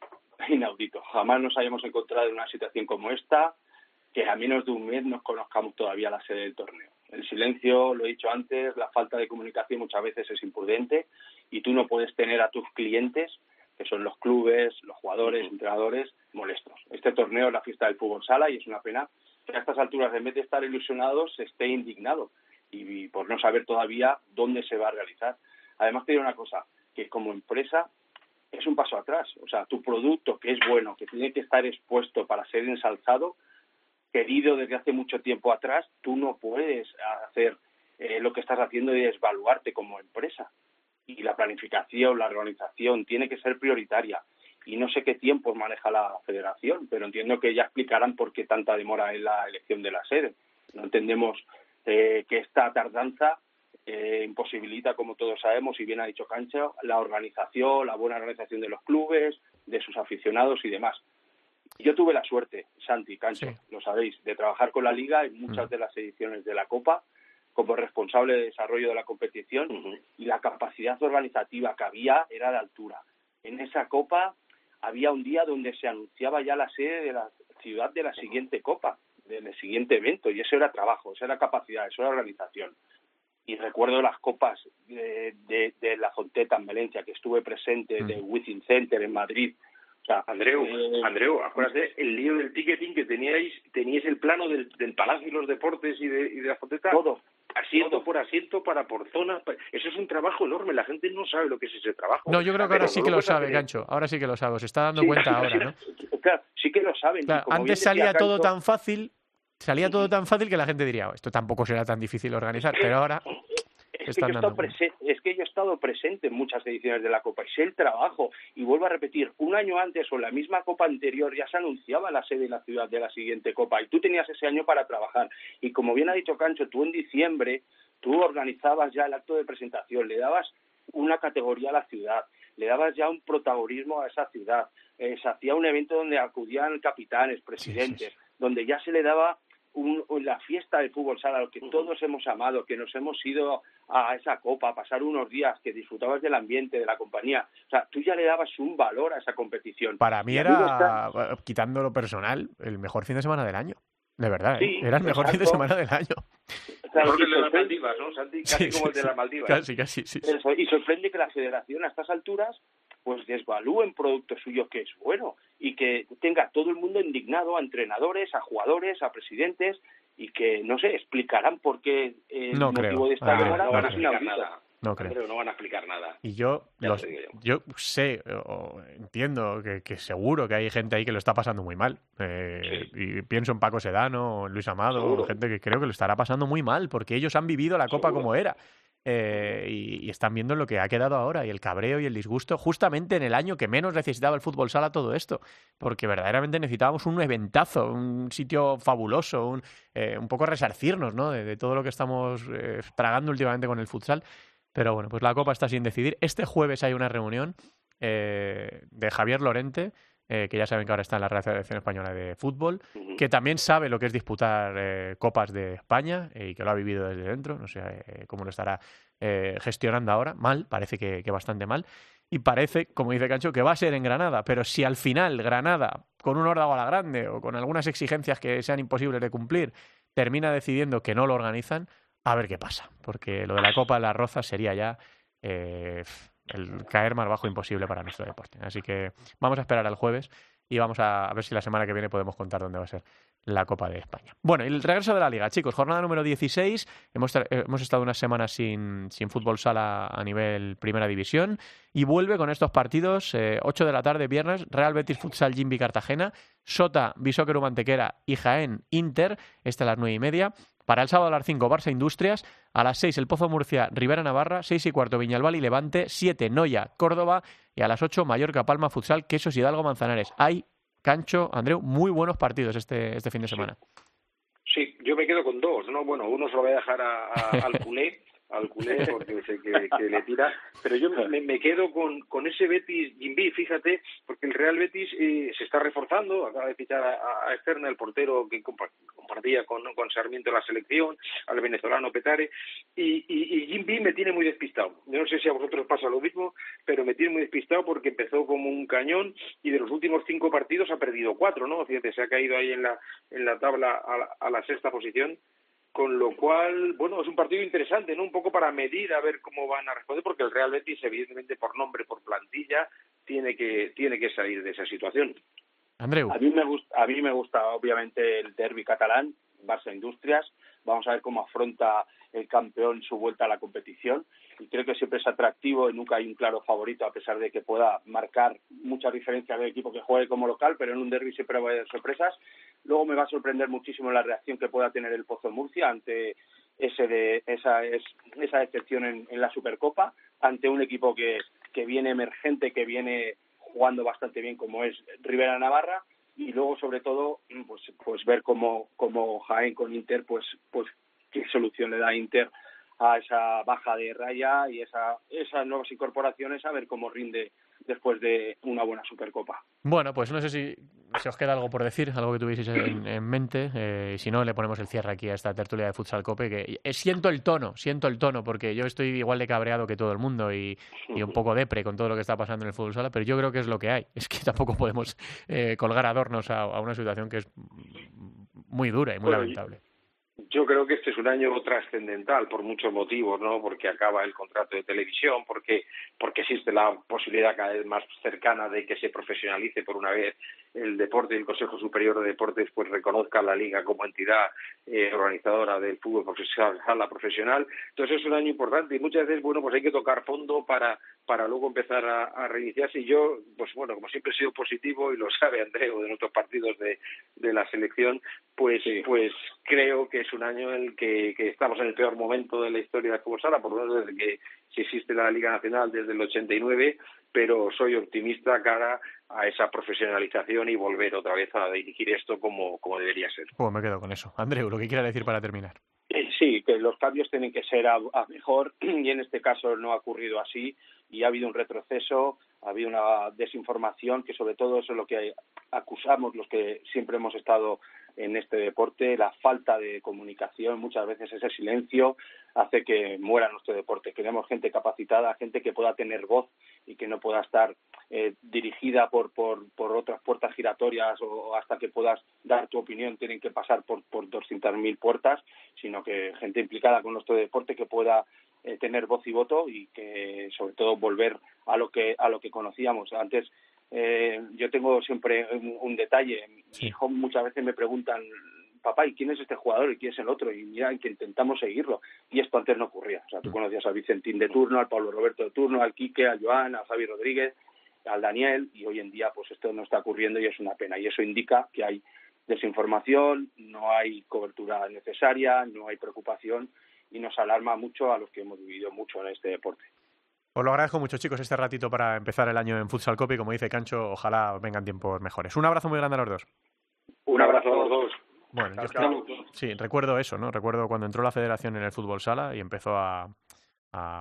inaudito. Jamás nos hayamos encontrado en una situación como esta, que a menos de un mes nos conozcamos todavía la sede del torneo. El silencio, lo he dicho antes, la falta de comunicación muchas veces es imprudente y tú no puedes tener a tus clientes, que son los clubes, los jugadores, entrenadores, molestos. Este torneo es la fiesta del fútbol sala y es una pena que a estas alturas, en vez de estar ilusionados, se esté indignado y, por no saber todavía dónde se va a realizar. Además, te digo una cosa, que como empresa es un paso atrás. O sea, tu producto que es bueno, que tiene que estar expuesto para ser ensalzado, querido desde hace mucho tiempo atrás, tú no puedes hacer eh, lo que estás haciendo y desvaluarte como empresa. Y la planificación, la organización tiene que ser prioritaria. Y no sé qué tiempos maneja la federación, pero entiendo que ya explicarán por qué tanta demora en la elección de la sede. No entendemos eh, que esta tardanza eh, imposibilita, como todos sabemos, y bien ha dicho Cancha, la organización, la buena organización de los clubes, de sus aficionados y demás. Yo tuve la suerte, Santi, Cancho, lo sabéis, de trabajar con la Liga en muchas mm. de las ediciones de la Copa como responsable de desarrollo de la competición y la capacidad organizativa que había era de altura. En esa Copa había un día donde se anunciaba ya la sede de la ciudad de la siguiente Copa, del siguiente evento, y eso era trabajo, eso era capacidad, eso era organización y recuerdo las copas de, de, la Fonteta en Valencia, que estuve presente, de mm. Within Center en Madrid. O sea, Andreu, eh, Andreu, acuérdate el lío del ticketing que teníais, teníais el plano del, del Palacio y los Deportes y de, y de la Fonteta. Todo. Asiento por asiento, para por zona. Eso es un trabajo enorme. La gente no sabe lo que es ese trabajo. No, yo creo que ahora sí que lo sabe, Gancho. Ahora sí que lo sabe. Se está dando cuenta ahora, ¿no? Claro, sí que lo saben. antes salía todo tan fácil salía todo tan fácil que la gente diría, oh, esto tampoco será tan difícil organizar, pero ahora... Es que, yo he estado es que yo he estado presente en muchas ediciones de la Copa y sé el trabajo. Y vuelvo a repetir, un año antes o en la misma Copa anterior ya se anunciaba la sede de la ciudad de la siguiente Copa y tú tenías ese año para trabajar. Y como bien ha dicho Cancho, tú en diciembre, tú organizabas ya el acto de presentación, le dabas una categoría a la ciudad, le dabas ya un protagonismo a esa ciudad, eh, se hacía un evento donde acudían capitanes, presidentes, donde ya se le daba un, la fiesta del fútbol sala, lo que todos hemos amado, que nos hemos ido a esa copa, a pasar unos días, que disfrutabas del ambiente, de la compañía. O sea, tú ya le dabas un valor a esa competición. Para mí era, quitando lo personal, el mejor fin de semana del año. De verdad, ¿eh? era el mejor fin de semana del año. Mejor que el de las Maldivas, ¿no, Santi? Casi como el de las Maldivas. Casi, casi, sí. y sorprende que la federación a estas alturas pues desvalúen producto suyo que es bueno y que tenga todo el mundo indignado a entrenadores, a jugadores, a presidentes y que, no sé, explicarán por qué el motivo de esta no, van a explicar nada. No creo. no van a explicar nada. Y yo, yo. sé, o entiendo que, que, seguro que hay gente ahí que lo está pasando muy mal. Eh, y pienso en Paco Sedano, Luis Amado, gente que creo que lo estará pasando muy mal, porque ellos han vivido la Copa como era. Eh, y, están viendo lo que ha quedado ahora y el cabreo y el disgusto justamente en el año que menos necesitaba el fútbol sala todo esto, porque verdaderamente necesitábamos un eventazo, un sitio fabuloso, un, eh, un poco resarcirnos ¿no? de, todo lo que estamos eh, tragando últimamente con el futsal. Pero bueno, pues la Copa está sin decidir. Este jueves hay una reunión de Javier Lorente, que ya saben que ahora está en la Real Federación Española de Fútbol, que también sabe lo que es disputar copas de España y que lo ha vivido desde dentro. No sé cómo lo estará eh, gestionando ahora, mal, parece que, bastante mal, y parece, como dice Cancho, que va a ser en Granada, pero si al final Granada, con un órdago a la grande o con algunas exigencias que sean imposibles de cumplir, termina decidiendo que no lo organizan, a ver qué pasa, porque lo de la Copa de la Roza sería ya eh, el caer más bajo imposible para nuestro deporte. Así que vamos a esperar al jueves y vamos a, ver si la semana que viene podemos contar dónde va a ser la Copa de España. Bueno, el regreso de la Liga, chicos, jornada número 16. Hemos, hemos estado unas semanas sin, sin, fútbol sala a nivel Primera División y vuelve con estos partidos, 8 eh, de la tarde, viernes, Real Betis Futsal Jimby Cartagena, Sota, Bisóquero Mantequera y Jaén Inter, esta a las 9 y media. Para el sábado a las 5, Barça Industrias. A las 6, El Pozo Murcia, Rivera Navarra. 6 y cuarto, Viñalbal y Levante. 7, Noya, Córdoba. Y a las 8, Mallorca, Palma, Futsal, Quesos, Hidalgo, Manzanares. Hay, Cancho, Andreu, muy buenos partidos este, este fin de semana. Sí. yo me quedo con dos, ¿no? Bueno, uno se lo voy a dejar al culé, al culé porque sé que, le tira, pero yo me, quedo con, con ese Betis Jimby, fíjate, porque el Real Betis eh, se está reforzando, acaba de fichar a, a Esterna, el portero que compartía con, con Sarmiento la selección, al venezolano Petare, y, y, Jimby me tiene muy despistado. Yo no sé si a vosotros pasa lo mismo, pero me tiene muy despistado porque empezó como un cañón y de los últimos cinco partidos ha perdido cuatro, ¿no? Fíjate, se ha caído ahí en la, en la tabla a la sexta posición con lo cual, bueno, es un partido interesante, ¿no? Un poco para medir a ver cómo van a responder, porque el Real Betis, evidentemente, por nombre, por plantilla, tiene que, tiene que salir de esa situación. Andreu. A mí me gusta, a mí me gusta obviamente el derby catalán, Barça Industrias. Vamos a ver cómo afronta el campeón su vuelta a la competición. Y creo que siempre es atractivo y nunca hay un claro favorito, a pesar de que pueda marcar mucha diferencia del equipo que juegue como local, pero en un derby siempre va a haber sorpresas. Luego me va a sorprender muchísimo la reacción que pueda tener el Pozo Murcia ante ese de, esa, es, esa decepción en, la Supercopa, ante un equipo que, que viene emergente, que viene jugando bastante bien como es Rivera Navarra y luego sobre todo pues pues ver cómo, cómo Jaén con Inter pues pues qué solución le da Inter a esa baja de raya y esa, esas nuevas incorporaciones a ver cómo rinde después de una buena Supercopa. Bueno, pues no sé si, si os queda algo por decir, algo que tuvieseis en, mente. Eh, si no, le ponemos el cierre aquí a esta tertulia de Futsal Cope, que eh, siento el tono, siento el tono, porque yo estoy igual de cabreado que todo el mundo y, un poco depre con todo lo que está pasando en el fútbol sala, pero yo creo que es lo que hay. Es que tampoco podemos eh, colgar adornos a, una situación que es muy dura y muy lamentable. Yo creo que este es un año trascendental por muchos motivos, ¿no? Porque acaba el contrato de televisión, porque porque existe la posibilidad cada vez más cercana de que se profesionalice por una vez el deporte y el Consejo Superior de Deportes pues reconozca a la liga como entidad eh, organizadora del fútbol profesional, la profesional. Entonces es un año importante y muchas veces bueno pues hay que tocar fondo para para luego empezar a, reiniciarse. Y yo, pues bueno, como siempre he sido positivo y lo sabe Andreu de nuestros partidos de, de la selección, pues pues creo que es un año en el que, que estamos en el peor momento de la historia de fútbol sala, por lo menos desde que si existe la Liga Nacional desde el 89, pero soy optimista cara a esa profesionalización y volver otra vez a dirigir esto como, como debería ser. Pues me quedo con eso. Andreu, lo que quiera decir para terminar. Eh, sí, que los cambios tienen que ser a, mejor y en este caso no ha ocurrido así y ha habido un retroceso, ha habido una desinformación que sobre todo eso es lo que acusamos los que siempre hemos estado en este deporte, la falta de comunicación, muchas veces ese silencio hace que muera nuestro deporte. Queremos gente capacitada, gente que pueda tener voz y que no pueda estar eh, dirigida por, por, por, otras puertas giratorias o hasta que puedas dar tu opinión tienen que pasar por, por 200.000 puertas, sino que gente implicada con nuestro deporte que pueda eh, tener voz y voto y que sobre todo volver a lo que a lo que conocíamos antes eh, yo tengo siempre un, detalle mi hijo muchas veces me preguntan papá, ¿y quién es este jugador y quién es el otro? Y mira, que intentamos seguirlo. Y esto antes no ocurría. O sea, tú mm. conocías al Vicentín de turno, al Pablo Roberto de turno, al Quique, al Joan, a Javi Rodríguez, al Daniel, y hoy en día pues esto no está ocurriendo y es una pena. Y eso indica que hay desinformación, no hay cobertura necesaria, no hay preocupación y nos alarma mucho a los que hemos vivido mucho en este deporte. Os lo agradezco mucho, chicos, este ratito para empezar el año en Futsal Copy. Como dice Cancho, ojalá vengan tiempos mejores. Un abrazo muy grande a los dos. Un abrazo a los dos. Bueno, yo sí, recuerdo eso, ¿no? Recuerdo cuando entró la federación en el fútbol sala y empezó a,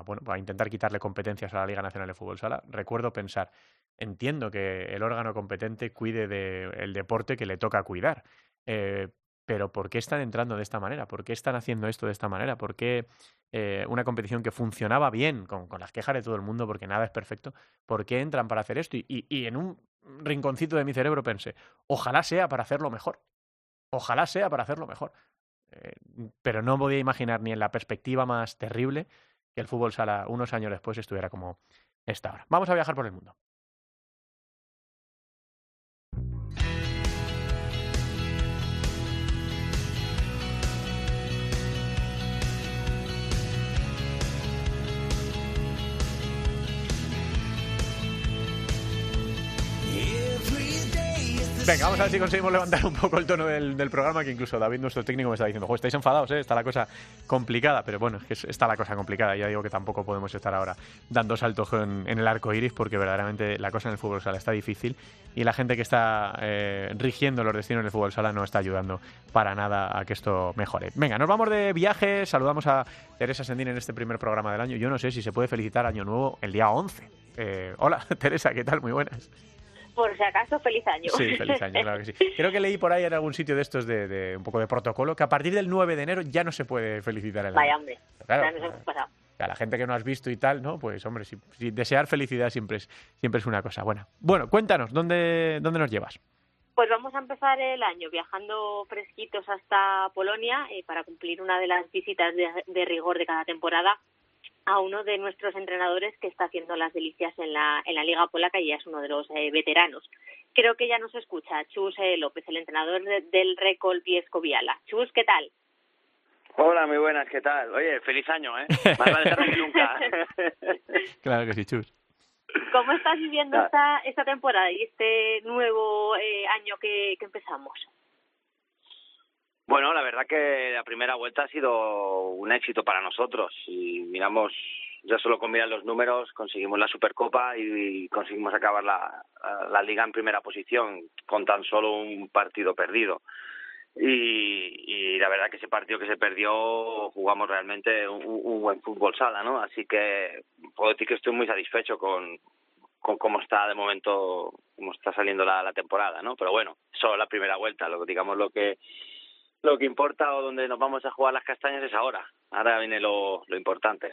bueno, a intentar quitarle competencias a la Liga Nacional de Fútbol Sala. Recuerdo pensar, entiendo que el órgano competente cuide del deporte que le toca cuidar, eh, pero ¿por qué están entrando de esta manera? ¿Por qué están haciendo esto de esta manera? ¿Por qué eh, una competición que funcionaba bien, con, las quejas de todo el mundo, porque nada es perfecto, ¿por qué entran para hacer esto? y en un rinconcito de mi cerebro pensé, ojalá sea para hacerlo mejor. Ojalá sea para hacerlo mejor. Eh, pero no podía imaginar ni en la perspectiva más terrible que el fútbol sala unos años después estuviera como está ahora. Vamos a viajar por el mundo. Venga, vamos a ver si conseguimos levantar un poco el tono del, programa, que incluso David, nuestro técnico, me está diciendo, Joder, estáis enfadados, ¿eh? está la cosa complicada, pero bueno, es que está la cosa complicada, ya digo que tampoco podemos estar ahora dando saltos en, el arco iris, porque verdaderamente la cosa en el fútbol sala está difícil y la gente que está eh, rigiendo los destinos del fútbol sala no está ayudando para nada a que esto mejore. Venga, nos vamos de viaje, saludamos a Teresa Sendín en este primer programa del año. Yo no sé si se puede felicitar Año Nuevo el día 11. Eh, hola, Teresa, ¿qué tal? Muy buenas por si acaso, feliz año. Sí, feliz año, claro que sí. Creo que leí por ahí en algún sitio de estos de, un poco de protocolo que a partir del 9 de enero ya no se puede felicitar el año. Vaya, hombre. Claro, pasado. A la gente que no has visto y tal, ¿no? Pues, hombre, si, desear felicidad siempre es, siempre es una cosa buena. Bueno, cuéntanos, ¿dónde, dónde nos llevas? Pues vamos a empezar el año viajando fresquitos hasta Polonia eh, para cumplir una de las visitas de rigor de cada temporada a uno de nuestros entrenadores que está haciendo las delicias en la, en la Liga Polaca y ya es uno de los eh, veteranos. Creo que ya nos escucha Chus eh, López, el entrenador del Recol Viescoviala. Chus, ¿qué tal? Hola, muy buenas, ¿qué tal? Oye, feliz año, ¿eh? Más vale tarde que nunca. claro que sí, Chus. ¿Cómo estás viviendo esta, esta temporada y este nuevo eh, año que, que empezamos? Bueno, la verdad que la primera vuelta ha sido un éxito para nosotros. Y miramos, ya solo con mirar los números, conseguimos la Supercopa y, conseguimos acabar la, liga en primera posición con tan solo un partido perdido. Y, y, la verdad que ese partido que se perdió jugamos realmente un, buen fútbol sala, ¿no? Así que puedo decir que estoy muy satisfecho con, con cómo está de momento, cómo está saliendo la, la temporada, ¿no? Pero bueno, solo la primera vuelta, lo digamos lo que lo que importa o donde nos vamos a jugar las castañas es ahora. Ahora viene lo, lo importante.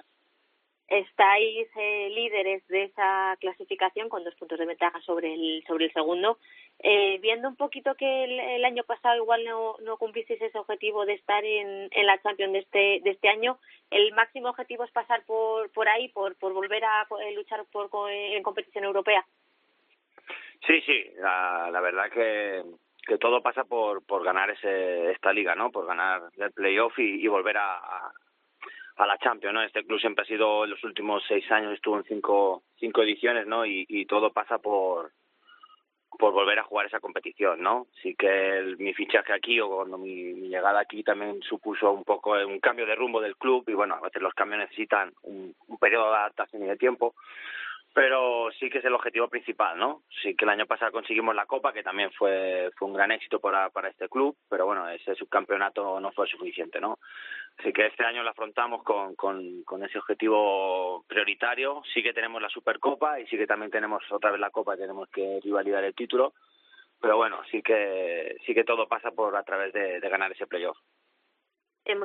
Estáis eh, líderes de esa clasificación con dos puntos de ventaja sobre el sobre el segundo. Eh, viendo un poquito que el, año pasado igual no, no cumplisteis ese objetivo de estar en, en la Champions de este de este año, el máximo objetivo es pasar por por ahí, por por volver a eh, luchar por en competición europea. Sí, sí, la, la verdad que que todo pasa por, por ganar ese, esta liga, ¿no? Por ganar el playoff y, y volver a, a, la Champions, ¿no? Este club siempre ha sido, en los últimos seis años estuvo en cinco, cinco ediciones, ¿no? Y, todo pasa por por volver a jugar esa competición, ¿no? Sí que mi fichaje aquí o cuando mi, llegada aquí también supuso un poco un cambio de rumbo del club y bueno, a veces los cambios necesitan un periodo de adaptación y de tiempo, pero sí que es el objetivo principal, ¿no? Sí que el año pasado conseguimos la Copa, que también fue, fue un gran éxito para, para este club, pero bueno, ese subcampeonato no fue suficiente, ¿no? Así que este año lo afrontamos con, ese objetivo prioritario. Sí que tenemos la Supercopa y sí que también tenemos otra vez la Copa, tenemos que rivalidar el título, pero bueno, sí que, sí que todo pasa por a través de, de ganar ese playoff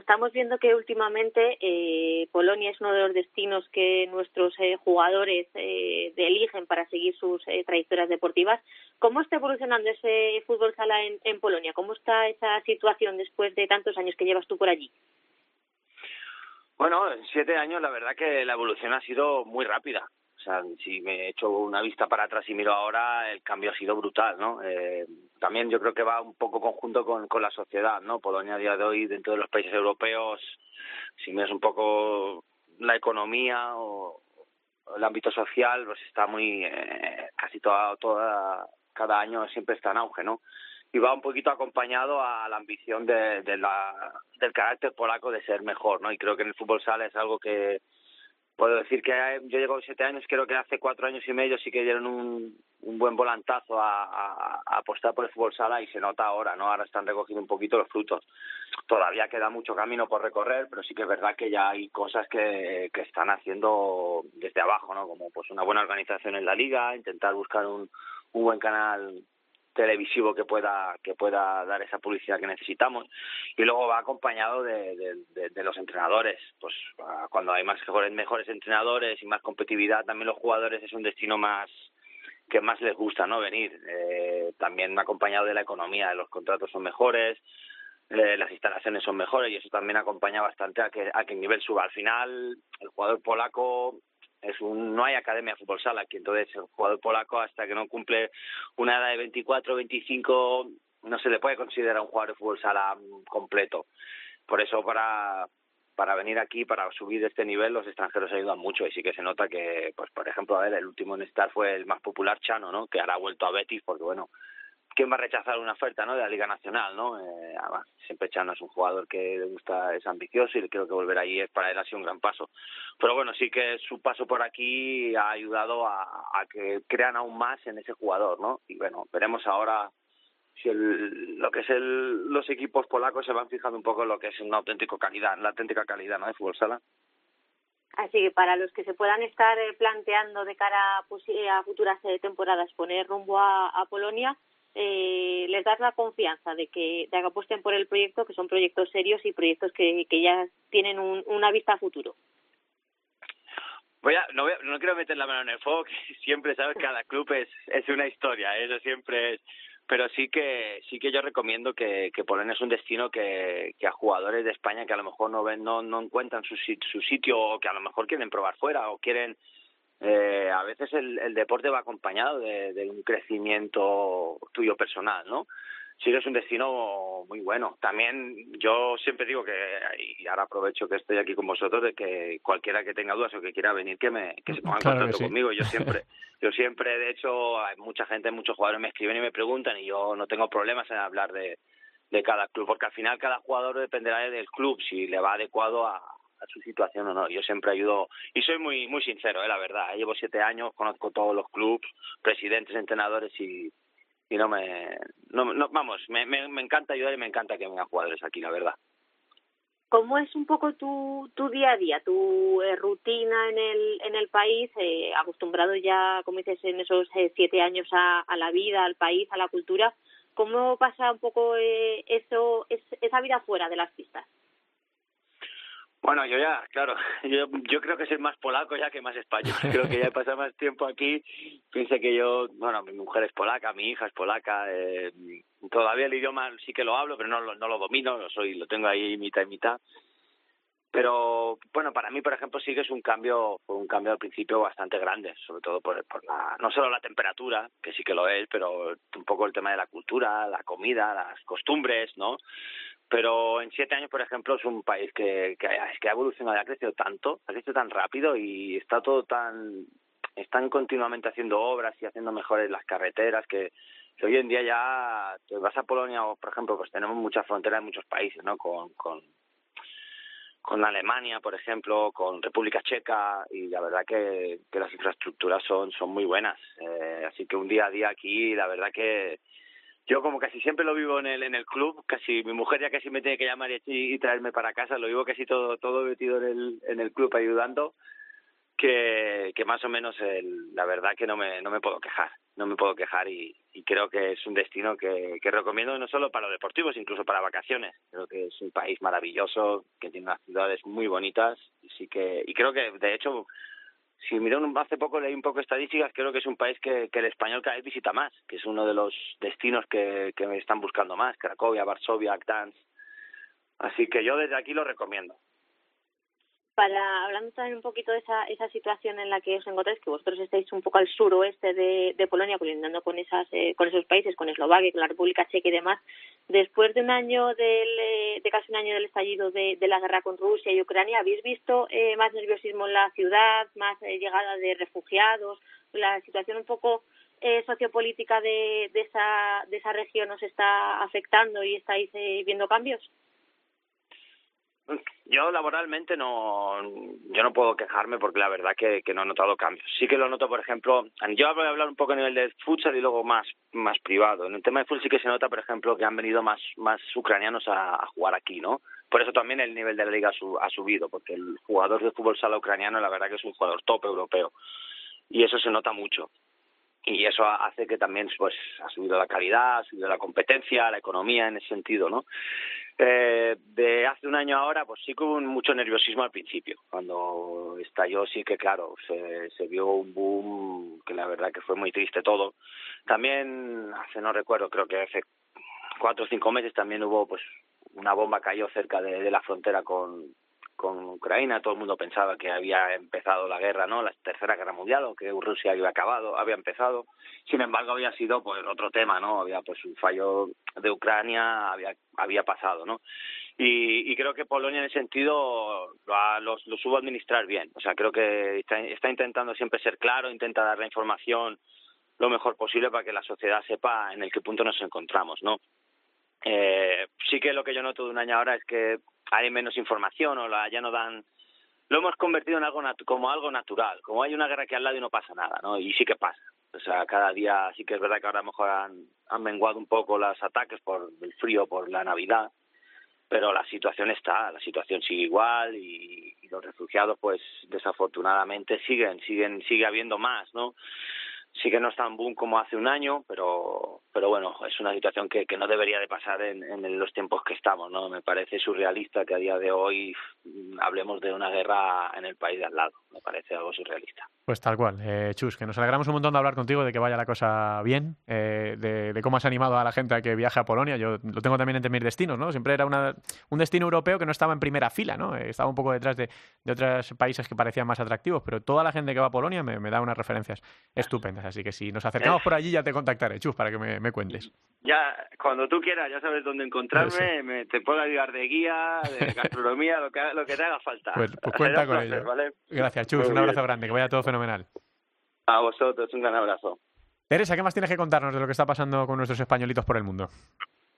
estamos viendo que últimamente eh, Polonia es uno de los destinos que nuestros eh, jugadores eh, eligen para seguir sus eh, trayectorias deportivas. ¿Cómo está evolucionando ese fútbol sala en, en, Polonia? ¿Cómo está esa situación después de tantos años que llevas tú por allí? Bueno, en siete años la verdad que la evolución ha sido muy rápida. O sea, si me echo una vista para atrás y miro ahora, el cambio ha sido brutal, ¿no? Eh, también yo creo que va un poco conjunto con, con la sociedad, ¿no? Polonia a día de hoy, dentro de los países europeos, si miras un poco la economía o, el ámbito social, pues está muy, eh, casi toda, toda, cada año siempre está en auge, ¿no? y va un poquito acompañado a la ambición de, de la, del carácter polaco de ser mejor, ¿no? Y creo que en el fútbol sala es algo que puedo decir que yo llevo siete años, creo que hace cuatro años y medio sí que dieron un, un buen volantazo a, a, apostar por el fútbol sala y se nota ahora, ¿no? Ahora están recogiendo un poquito los frutos. Todavía queda mucho camino por recorrer, pero sí que es verdad que ya hay cosas que, que están haciendo desde abajo, ¿no? Como pues una buena organización en la liga, intentar buscar un, un buen canal televisivo que pueda que pueda dar esa publicidad que necesitamos. Y luego va acompañado de, los entrenadores. Pues cuando hay más mejores, mejores entrenadores y más competitividad también los jugadores es un destino más que más les gusta no venir. Eh, también acompañado de la economía los contratos son mejores eh, las instalaciones son mejores y eso también acompaña bastante a que a que el nivel suba. Al final el jugador polaco es un no hay academia de fútbol sala aquí entonces el jugador polaco hasta que no cumple una edad de 24 25 no se le puede considerar un jugador de fútbol sala completo. Por eso para para venir aquí para subir este nivel los extranjeros ayudan mucho y sí que se nota que pues por ejemplo a ver el último en estar fue el más popular Chano no que ahora ha vuelto a Betis porque bueno quién va a rechazar una oferta ¿no? de la Liga Nacional, ¿no? Eh, además, siempre Chano es un jugador que le gusta, es ambicioso y creo que volver allí es para él ha sido un gran paso. Pero bueno, sí que su paso por aquí ha ayudado a, a que crean aún más en ese jugador, ¿no? Y bueno, veremos ahora si el, lo que es el, los equipos polacos se van fijando un poco en lo que es una auténtica calidad, la auténtica calidad, ¿no? De fútbol sala. Así que para los que se puedan estar eh, planteando de cara pues, a futuras eh, temporadas poner rumbo a, a Polonia, eh, les das la confianza de que, de que apuesten por el proyecto, que son proyectos serios y proyectos que, que ya tienen un, una vista a futuro. Voy a, no, voy no quiero meter la mano en el fuego, que siempre sabes que cada club es, es una historia, eso siempre es, pero sí que sí que yo recomiendo que, que Polonia es un destino que, que a jugadores de España que a lo mejor no ven no, no encuentran su, su sitio o que a lo mejor quieren probar fuera o quieren eh, a veces el, el deporte va acompañado de, de un crecimiento tuyo personal, ¿no? sí es un destino muy bueno. También yo siempre digo que, y ahora aprovecho que estoy aquí con vosotros, de que cualquiera que tenga dudas o que quiera venir, que me que se ponga en claro contacto sí. conmigo. Yo siempre, yo siempre, de hecho, hay mucha gente, muchos jugadores me escriben y me preguntan y yo no tengo problemas en hablar de, de cada club, porque al final cada jugador dependerá del club, si le va adecuado a, su situación o no. Yo siempre ayudo y soy muy muy sincero, eh, la verdad. Llevo siete años, conozco todos los clubs, presidentes, entrenadores y, y no me no, no vamos, me, me, me encanta ayudar y me encanta que vengan jugadores aquí, la verdad. ¿Cómo es un poco tu, tu día a día, tu eh, rutina en el, en el país, eh, acostumbrado ya, como dices, en esos eh, siete años a, a la vida, al país, a la cultura? ¿Cómo pasa un poco eh, eso, es, esa vida fuera de las pistas? Bueno, yo ya, claro, yo, yo creo que soy más polaco ya que más español. Creo que ya he pasado más tiempo aquí. Piense que yo, bueno, mi mujer es polaca, mi hija es polaca. Eh, todavía el idioma sí que lo hablo, pero no, lo, no lo domino, lo, soy, lo tengo ahí mitad y mitad. Pero bueno, para mí, por ejemplo, sí que es un cambio, un cambio al principio bastante grande, sobre todo por, por la, no solo la temperatura, que sí que lo es, pero un poco el tema de la cultura, la comida, las costumbres, ¿no? Pero en siete años, por ejemplo, es un país que, que, ha evolucionado, ha crecido tanto, ha crecido tan rápido y está todo tan... Están continuamente haciendo obras y haciendo mejores las carreteras que, hoy en día ya vas a Polonia o, por ejemplo, pues tenemos muchas fronteras en muchos países, ¿no? Con, con, con Alemania, por ejemplo, con República Checa y la verdad que, que las infraestructuras son, son muy buenas. Eh, así que un día a día aquí, la verdad que yo como casi siempre lo vivo en el en el club casi mi mujer ya casi me tiene que llamar y, traerme para casa lo vivo casi todo todo metido en el en el club ayudando que que más o menos el, la verdad que no me no me puedo quejar no me puedo quejar y, y creo que es un destino que, que recomiendo no solo para los deportivos incluso para vacaciones. Creo que es un país maravilloso que tiene unas ciudades muy bonitas y sí que y creo que de hecho si miro hace poco leí un poco estadísticas, creo que es un país que, que el español cada vez visita más, que es uno de los destinos que, que me están buscando más, Cracovia, Varsovia, Gdansk. Así que yo desde aquí lo recomiendo. Para hablando también un poquito de esa, esa situación en la que os encontráis, que vosotros estáis un poco al suroeste de, Polonia, colindando con esas eh, con esos países, con Eslovaquia, con la República Checa y demás, después de un año del, eh, de casi un año del estallido de, de, la guerra con Rusia y Ucrania, ¿habéis visto eh, más nerviosismo en la ciudad, más eh, llegada de refugiados, la situación un poco eh, sociopolítica de, de, esa, de esa región os está afectando y estáis eh, viendo cambios? Yo laboralmente no, yo no puedo quejarme porque la verdad que, que no he notado cambios. Sí que lo noto, por ejemplo, yo voy a hablar un poco a nivel de futsal y luego más, más privado. En el tema de futsal sí que se nota, por ejemplo, que han venido más, más ucranianos a, jugar aquí, ¿no? Por eso también el nivel de la liga ha, subido, porque el jugador de fútbol sala ucraniano la verdad que es un jugador top europeo. Y eso se nota mucho y eso hace que también pues ha subido la calidad, ha subido la competencia, la economía en ese sentido, ¿no? Eh, de hace un año ahora, pues sí que hubo mucho nerviosismo al principio. Cuando estalló, sí que, claro, se, se vio un boom que la verdad que fue muy triste todo. También, hace no recuerdo, creo que hace cuatro o cinco meses también hubo, pues, una bomba cayó cerca de, de la frontera con, con Ucrania, todo el mundo pensaba que había empezado la guerra, ¿no? La tercera guerra mundial o que Rusia había acabado, había empezado. Sin embargo, había sido pues otro tema, ¿no? Había pues un fallo de Ucrania, había había pasado, ¿no? Y, y creo que Polonia en ese sentido lo, ha, lo, lo supo administrar bien. O sea, creo que está, está intentando siempre ser claro, intenta dar la información lo mejor posible para que la sociedad sepa en el qué punto nos encontramos, ¿no? Eh, sí que lo que yo noto de un año ahora es que hay menos información o la, ya no dan lo hemos convertido en algo como algo natural. Como hay una guerra que al lado y no pasa nada no y sí que pasa. O sea cada día sí que es verdad que ahora a lo mejor han, han menguado un poco los ataques por el frío por la navidad pero la situación está la situación sigue igual y, y los refugiados pues desafortunadamente siguen siguen sigue habiendo más no sí que no es tan boom como hace un año, pero pero bueno, es una situación que, que no debería de pasar en, en los tiempos que estamos, ¿no? Me parece surrealista que a día de hoy hablemos de una guerra en el país de al lado, me parece algo surrealista. Pues tal cual. Eh, Chus, que nos alegramos un montón de hablar contigo, de que vaya la cosa bien, eh, de, cómo has animado a la gente a que viaje a Polonia. Yo lo tengo también entre mis destinos, ¿no? Siempre era una, un destino europeo que no estaba en primera fila, ¿no? Eh, estaba un poco detrás de, de, otros países que parecían más atractivos, pero toda la gente que va a Polonia me da unas referencias estupendas. Así que si nos acercamos por allí ya te contactaré, Chus, para que me, me cuentes. Ya, cuando tú quieras, ya sabes dónde encontrarme, sí. me, te puedo ayudar de guía, de gastronomía, lo que, lo que te haga falta. Pues, pues cuenta con ello. ¿vale? Gracias, Chus. Muy un abrazo bien. grande, que vaya todo fenomenal. A vosotros, un gran abrazo. Teresa, ¿qué más tienes que contarnos de lo que está pasando con nuestros españolitos por el mundo?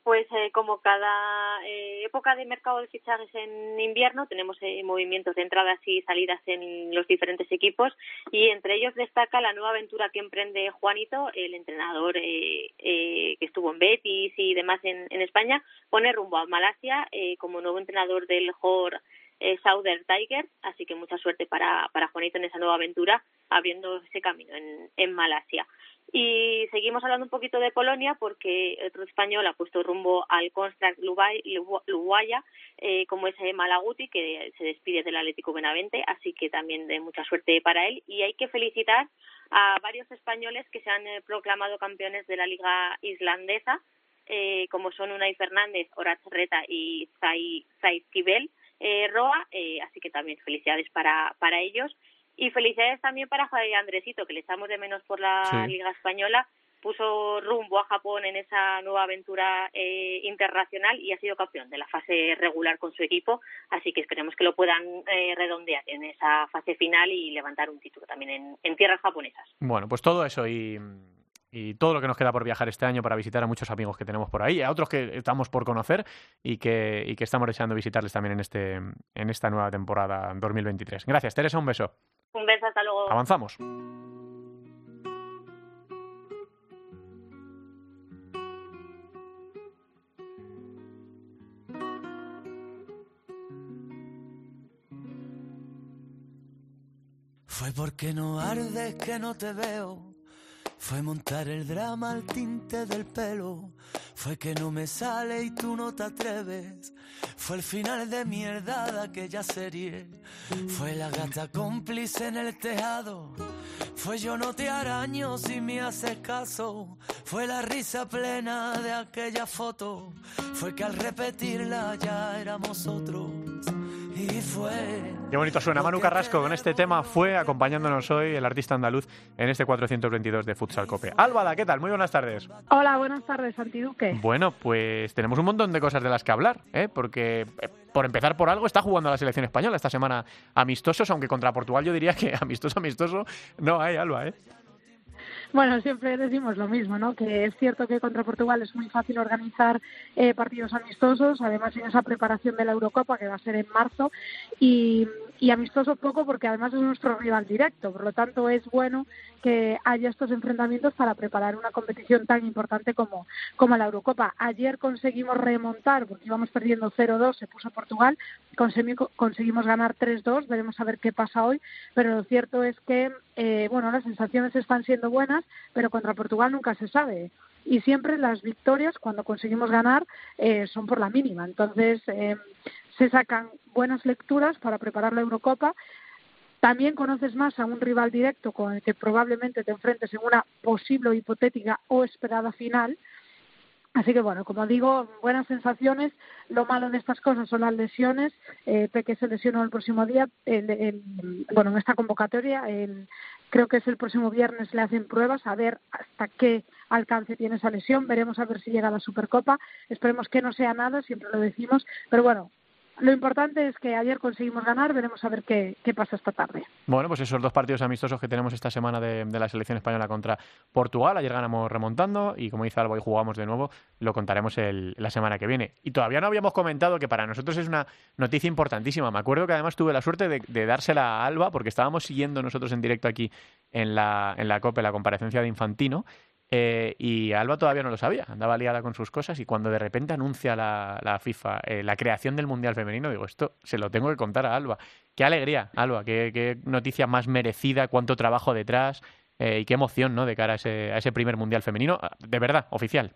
Pues eh, como cada eh, época de mercado de fichajes en invierno tenemos eh, movimientos de entradas y salidas en los diferentes equipos y entre ellos destaca la nueva aventura que emprende Juanito, el entrenador eh, eh, que estuvo en Betis y demás en, en España, pone rumbo a Malasia eh, como nuevo entrenador del JOR eh, Southern Tiger, así que mucha suerte para, para Juanito en esa nueva aventura, abriendo ese camino en, en Malasia. Y seguimos hablando un poquito de Polonia porque otro español ha puesto rumbo al Construct Luguaya, eh, como es Malaguti, que se despide del Atlético Benavente, así que también de mucha suerte para él. Y hay que felicitar a varios españoles que se han eh, proclamado campeones de la Liga Islandesa, eh, como son Unai Fernández, Horace Reta y Zay, Zay Kibel, eh, Roa, eh, así que también felicidades para, para ellos. Y felicidades también para Javier Andresito, que le echamos de menos por la sí. Liga Española. Puso rumbo a Japón en esa nueva aventura eh, internacional y ha sido campeón de la fase regular con su equipo. Así que esperemos que lo puedan eh, redondear en esa fase final y levantar un título también en, en tierras japonesas. Bueno, pues todo eso y y todo lo que nos queda por viajar este año para visitar a muchos amigos que tenemos por ahí, a otros que estamos por conocer y que, y que estamos deseando visitarles también en, este, en esta nueva temporada 2023. Gracias, Teresa, un beso. Un beso, hasta luego. Avanzamos. Fue porque no ardes que no te veo fue montar el drama al tinte del pelo. Fue que no me sale y tú no te atreves. Fue el final de mierda de aquella serie. Fue la gata cómplice en el tejado. Fue yo no te araño si me haces caso. Fue la risa plena de aquella foto. Fue que al repetirla ya éramos otros. Qué bonito suena Manu Carrasco con este tema. Fue acompañándonos hoy el artista andaluz en este 422 de Futsal Cope. Álvada, ¿qué tal? Muy buenas tardes. Hola, buenas tardes, Santiduque. Bueno, pues tenemos un montón de cosas de las que hablar, ¿eh? porque eh, por empezar por algo está jugando la selección española esta semana amistosos, aunque contra Portugal yo diría que amistoso, amistoso no hay, Alba, ¿eh? Bueno, siempre decimos lo mismo, ¿no? Que es cierto que contra Portugal es muy fácil organizar eh, partidos amistosos, además en esa preparación de la Eurocopa que va a ser en marzo y, y amistoso poco porque además es nuestro rival directo, por lo tanto es bueno que haya estos enfrentamientos para preparar una competición tan importante como, como la Eurocopa. Ayer conseguimos remontar, porque íbamos perdiendo 0-2, se puso Portugal, conseguimos, ganar 3-2, veremos a ver qué pasa hoy, pero lo cierto es que, eh, bueno, las sensaciones están siendo buenas, pero contra Portugal nunca se sabe y siempre las victorias cuando conseguimos ganar eh, son por la mínima. Entonces eh, se sacan buenas lecturas para preparar la Eurocopa también conoces más a un rival directo con el que probablemente te enfrentes en una posible hipotética o esperada final. Así que bueno, como digo, buenas sensaciones. Lo malo de estas cosas son las lesiones. Eh, Peque se lesionó el próximo día, bueno, en esta convocatoria, el, creo que es el próximo viernes le hacen pruebas a ver hasta qué alcance tiene esa lesión. Veremos a ver si llega a la Supercopa. Esperemos que no sea nada, siempre lo decimos. Pero bueno, lo importante es que ayer conseguimos ganar, veremos a ver qué, pasa esta tarde. Bueno, pues esos dos partidos amistosos que tenemos esta semana de, la selección española contra Portugal, ayer ganamos remontando y como dice Alba, y jugamos de nuevo, lo contaremos la semana que viene. Y todavía no habíamos comentado que para nosotros es una noticia importantísima. Me acuerdo que además tuve la suerte de, dársela a Alba porque estábamos siguiendo nosotros en directo aquí en la, en la COPE la comparecencia de Infantino eh, y Alba todavía no lo sabía, andaba liada con sus cosas y cuando de repente anuncia la, FIFA eh, la creación del Mundial Femenino, digo, esto se lo tengo que contar a Alba. Qué alegría, Alba, qué, noticia más merecida, cuánto trabajo detrás eh, y qué emoción ¿no? de cara a ese, a ese primer Mundial Femenino, de verdad, oficial.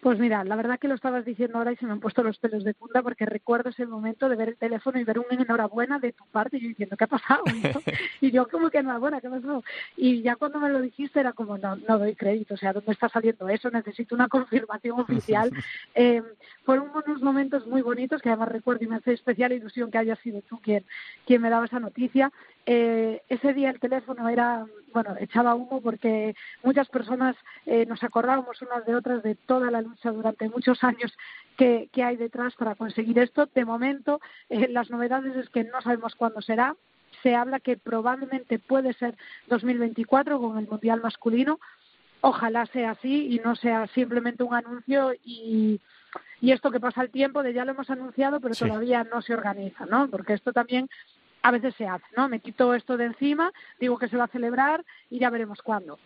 Pues mira, la verdad que lo estabas diciendo ahora y se me han puesto los pelos de punta porque recuerdo ese momento de ver el teléfono y ver un enhorabuena de tu parte y yo diciendo, ¿qué ha pasado? y yo como que enhorabuena, ¿qué ha pasado? Y ya cuando me lo dijiste era como, no, no doy crédito, o sea, ¿dónde está saliendo eso? Necesito una confirmación oficial. eh, fueron unos momentos muy bonitos que además recuerdo y me hace especial ilusión que haya sido tú quien, quien me daba esa noticia. Eh, ese día el teléfono era, bueno, echaba humo porque muchas personas eh, nos acordábamos unas de otras de toda la lucha durante muchos años que, que hay detrás para conseguir esto. De momento, eh, las novedades es que no sabemos cuándo será. Se habla que probablemente puede ser 2024 con el Mundial masculino. Ojalá sea así y no sea simplemente un anuncio y, y esto que pasa el tiempo de ya lo hemos anunciado pero todavía no se organiza, ¿no? Porque esto también a veces se hace, ¿no? Me quito esto de encima, digo que se va a celebrar y ya veremos cuándo.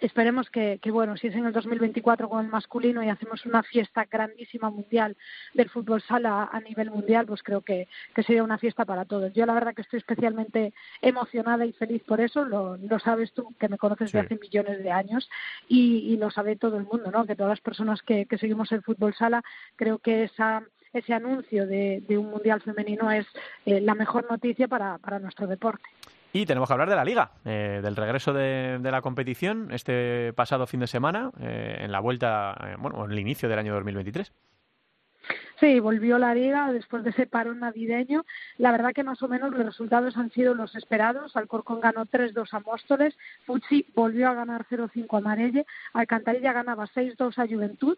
Esperemos que, que, bueno, si es en el 2024 con el masculino y hacemos una fiesta grandísima mundial del fútbol sala a nivel mundial, pues creo que, que sería una fiesta para todos. Yo la verdad que estoy especialmente emocionada y feliz por eso, lo, lo sabes tú, que me conoces de hace millones de años y, y, lo sabe todo el mundo, ¿no? Que todas las personas que, que seguimos el fútbol sala, creo que esa ese anuncio de, un Mundial femenino es eh, la mejor noticia para, para nuestro deporte. Y tenemos que hablar de la liga, eh, del regreso de, la competición este pasado fin de semana, eh, en la vuelta, bueno, en el inicio del año 2023. Sí, volvió la liga después de ese parón navideño. La verdad que más o menos los resultados han sido los esperados. Alcorcón ganó 3-2 a Móstoles, Fuchi volvió a ganar 0-5 a Marelle, Alcantarilla ganaba 6-2 a Juventud,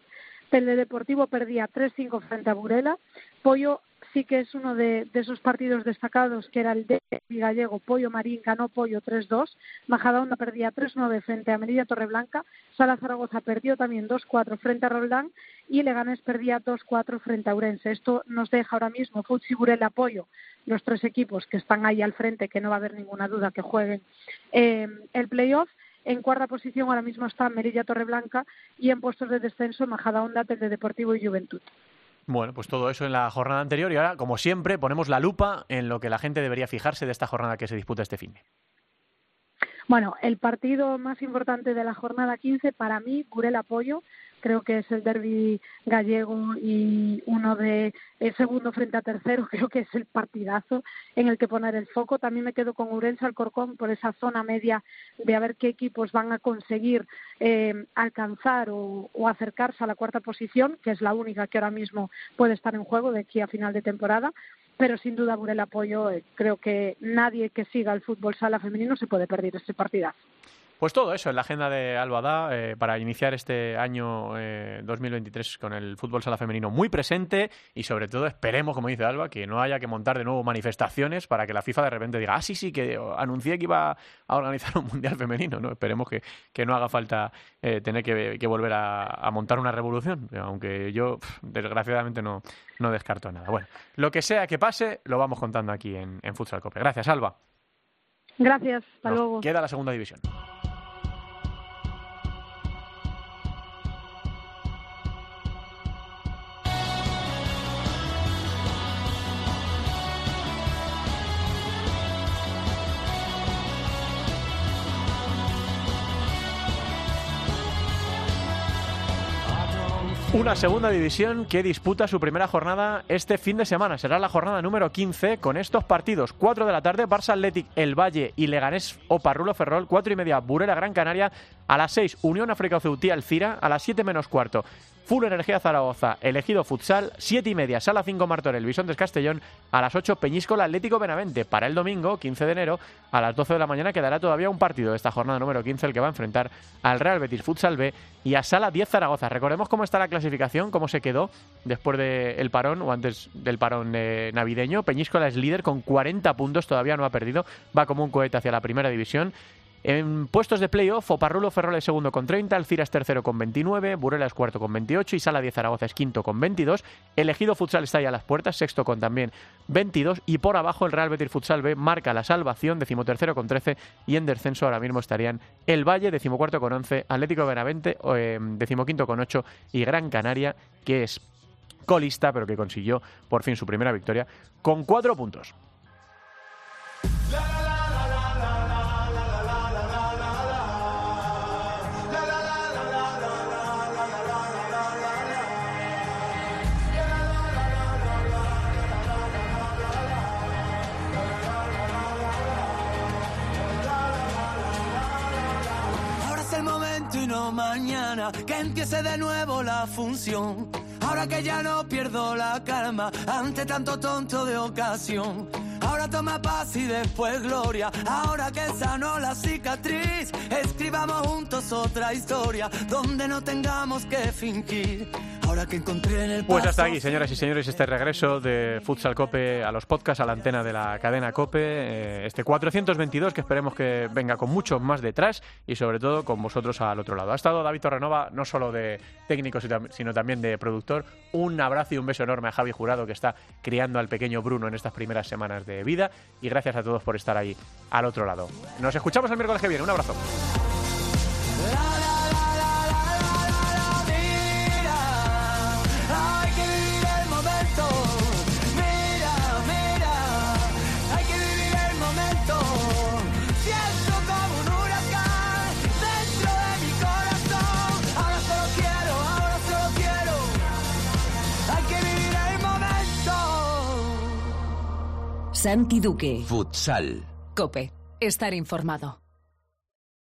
Teledeportivo perdía 3-5 frente a Burela. Pollo sí que es uno de, esos partidos destacados que era el de Gallego. Pollo Marín ganó Pollo 3-2. Majadahonda perdía 3-9 frente a Merilla Torreblanca. Sala Zaragoza perdió también 2-4 frente a Roldán. Y Leganés perdía 2-4 frente a Urense. Esto nos deja ahora mismo Futsi Burela Pollo, los tres equipos que están ahí al frente, que no va a haber ninguna duda que jueguen eh, el playoff en cuarta posición ahora mismo está Merilla Torreblanca y en puestos de descenso Majadahonda, de Deportivo y Juventud. Bueno, pues todo eso en la jornada anterior y ahora, como siempre, ponemos la lupa en lo que la gente debería fijarse de esta jornada que se disputa este fin de. Bueno, el partido más importante de la jornada 15 para mí, Burel Apoyo, creo que es el derby gallego y uno de segundo frente a tercero, creo que es el partidazo en el que poner el foco. También me quedo con Urense Alcorcón por esa zona media de a ver qué equipos van a conseguir eh, alcanzar o, o, acercarse a la cuarta posición, que es la única que ahora mismo puede estar en juego de aquí a final de temporada. pero sin duda por el apoyo eh, creo que nadie que siga el fútbol sala femenino se puede perder este partidazo. Pues todo eso en la agenda de Albada eh, para iniciar este año 2023 eh, con el fútbol sala femenino muy presente y sobre todo esperemos, como dice Alba, que no haya que montar de nuevo manifestaciones para que la FIFA de repente diga, ah, sí, sí, que anuncié que iba a organizar un mundial femenino. no Esperemos que, que no haga falta eh, tener que, volver a, montar una revolución, aunque yo desgraciadamente no, no descarto nada. Bueno, lo que sea que pase, lo vamos contando aquí en, en Futsal Cope. Gracias, Alba. Gracias, hasta luego. Queda la segunda división. Una segunda división que disputa su primera jornada este fin de semana. Será la jornada número 15 con estos partidos. 4 de la tarde, Barça Athletic, El Valle y Leganés o Parrulo Ferrol. 4 y media, Burela Gran Canaria. A las 6, Unión África Ceutí Alcira. A las 7 menos cuarto, Full Energía Zaragoza, Elegido Futsal, 7 y media, Sala 5 Martorell, Bisontes Castellón, a las 8 Peñíscola Atlético Benavente. Para el domingo, 15 de enero, a las 12 de la mañana quedará todavía un partido de esta jornada número 15, el que va a enfrentar al Real Betis Futsal B y a Sala 10 Zaragoza. Recordemos cómo está la clasificación, cómo se quedó después del parón o antes del parón eh, navideño. Peñíscola es líder con 40 puntos, todavía no ha perdido, va como un cohete hacia la primera división. En puestos de playoff, Oparrulo Ferrol es segundo con 30, Alcira es tercero con 29, Burela es cuarto con 28 y Sala 10 Zaragoza es quinto con 22. Elegido Futsal está ya a las puertas, sexto con también 22 y por abajo el Real Betis Futsal B marca la salvación, decimotercero con 13 y en descenso ahora mismo estarían El Valle, decimocuarto con 11, Atlético Benavente, eh, decimoquinto con 8 y Gran Canaria, que es colista pero que consiguió por fin su primera victoria con cuatro puntos. Que empiece de nuevo la función. Ahora que ya no pierdo la calma ante tanto tonto de ocasión. Ahora toma paz y después gloria. Ahora que sano la cicatriz, escribamos juntos otra historia donde no tengamos que fingir. Ahora que encontré en el Pues hasta aquí, señoras y señores, este regreso de Futsal Cope a los podcasts, a la antena de la cadena Cope. Eh, este 422 que esperemos que venga con mucho más detrás y sobre todo con vosotros al otro lado. Ha estado David Torrenova, no solo de técnico, sino también de productor. Un abrazo y un beso enorme a Javi Jurado que está criando al pequeño Bruno en estas primeras semanas de vida. Y gracias a todos por estar ahí al otro lado. Nos escuchamos el miércoles que viene. Un abrazo. Santi Duque. Futsal. Cope. Estar informado.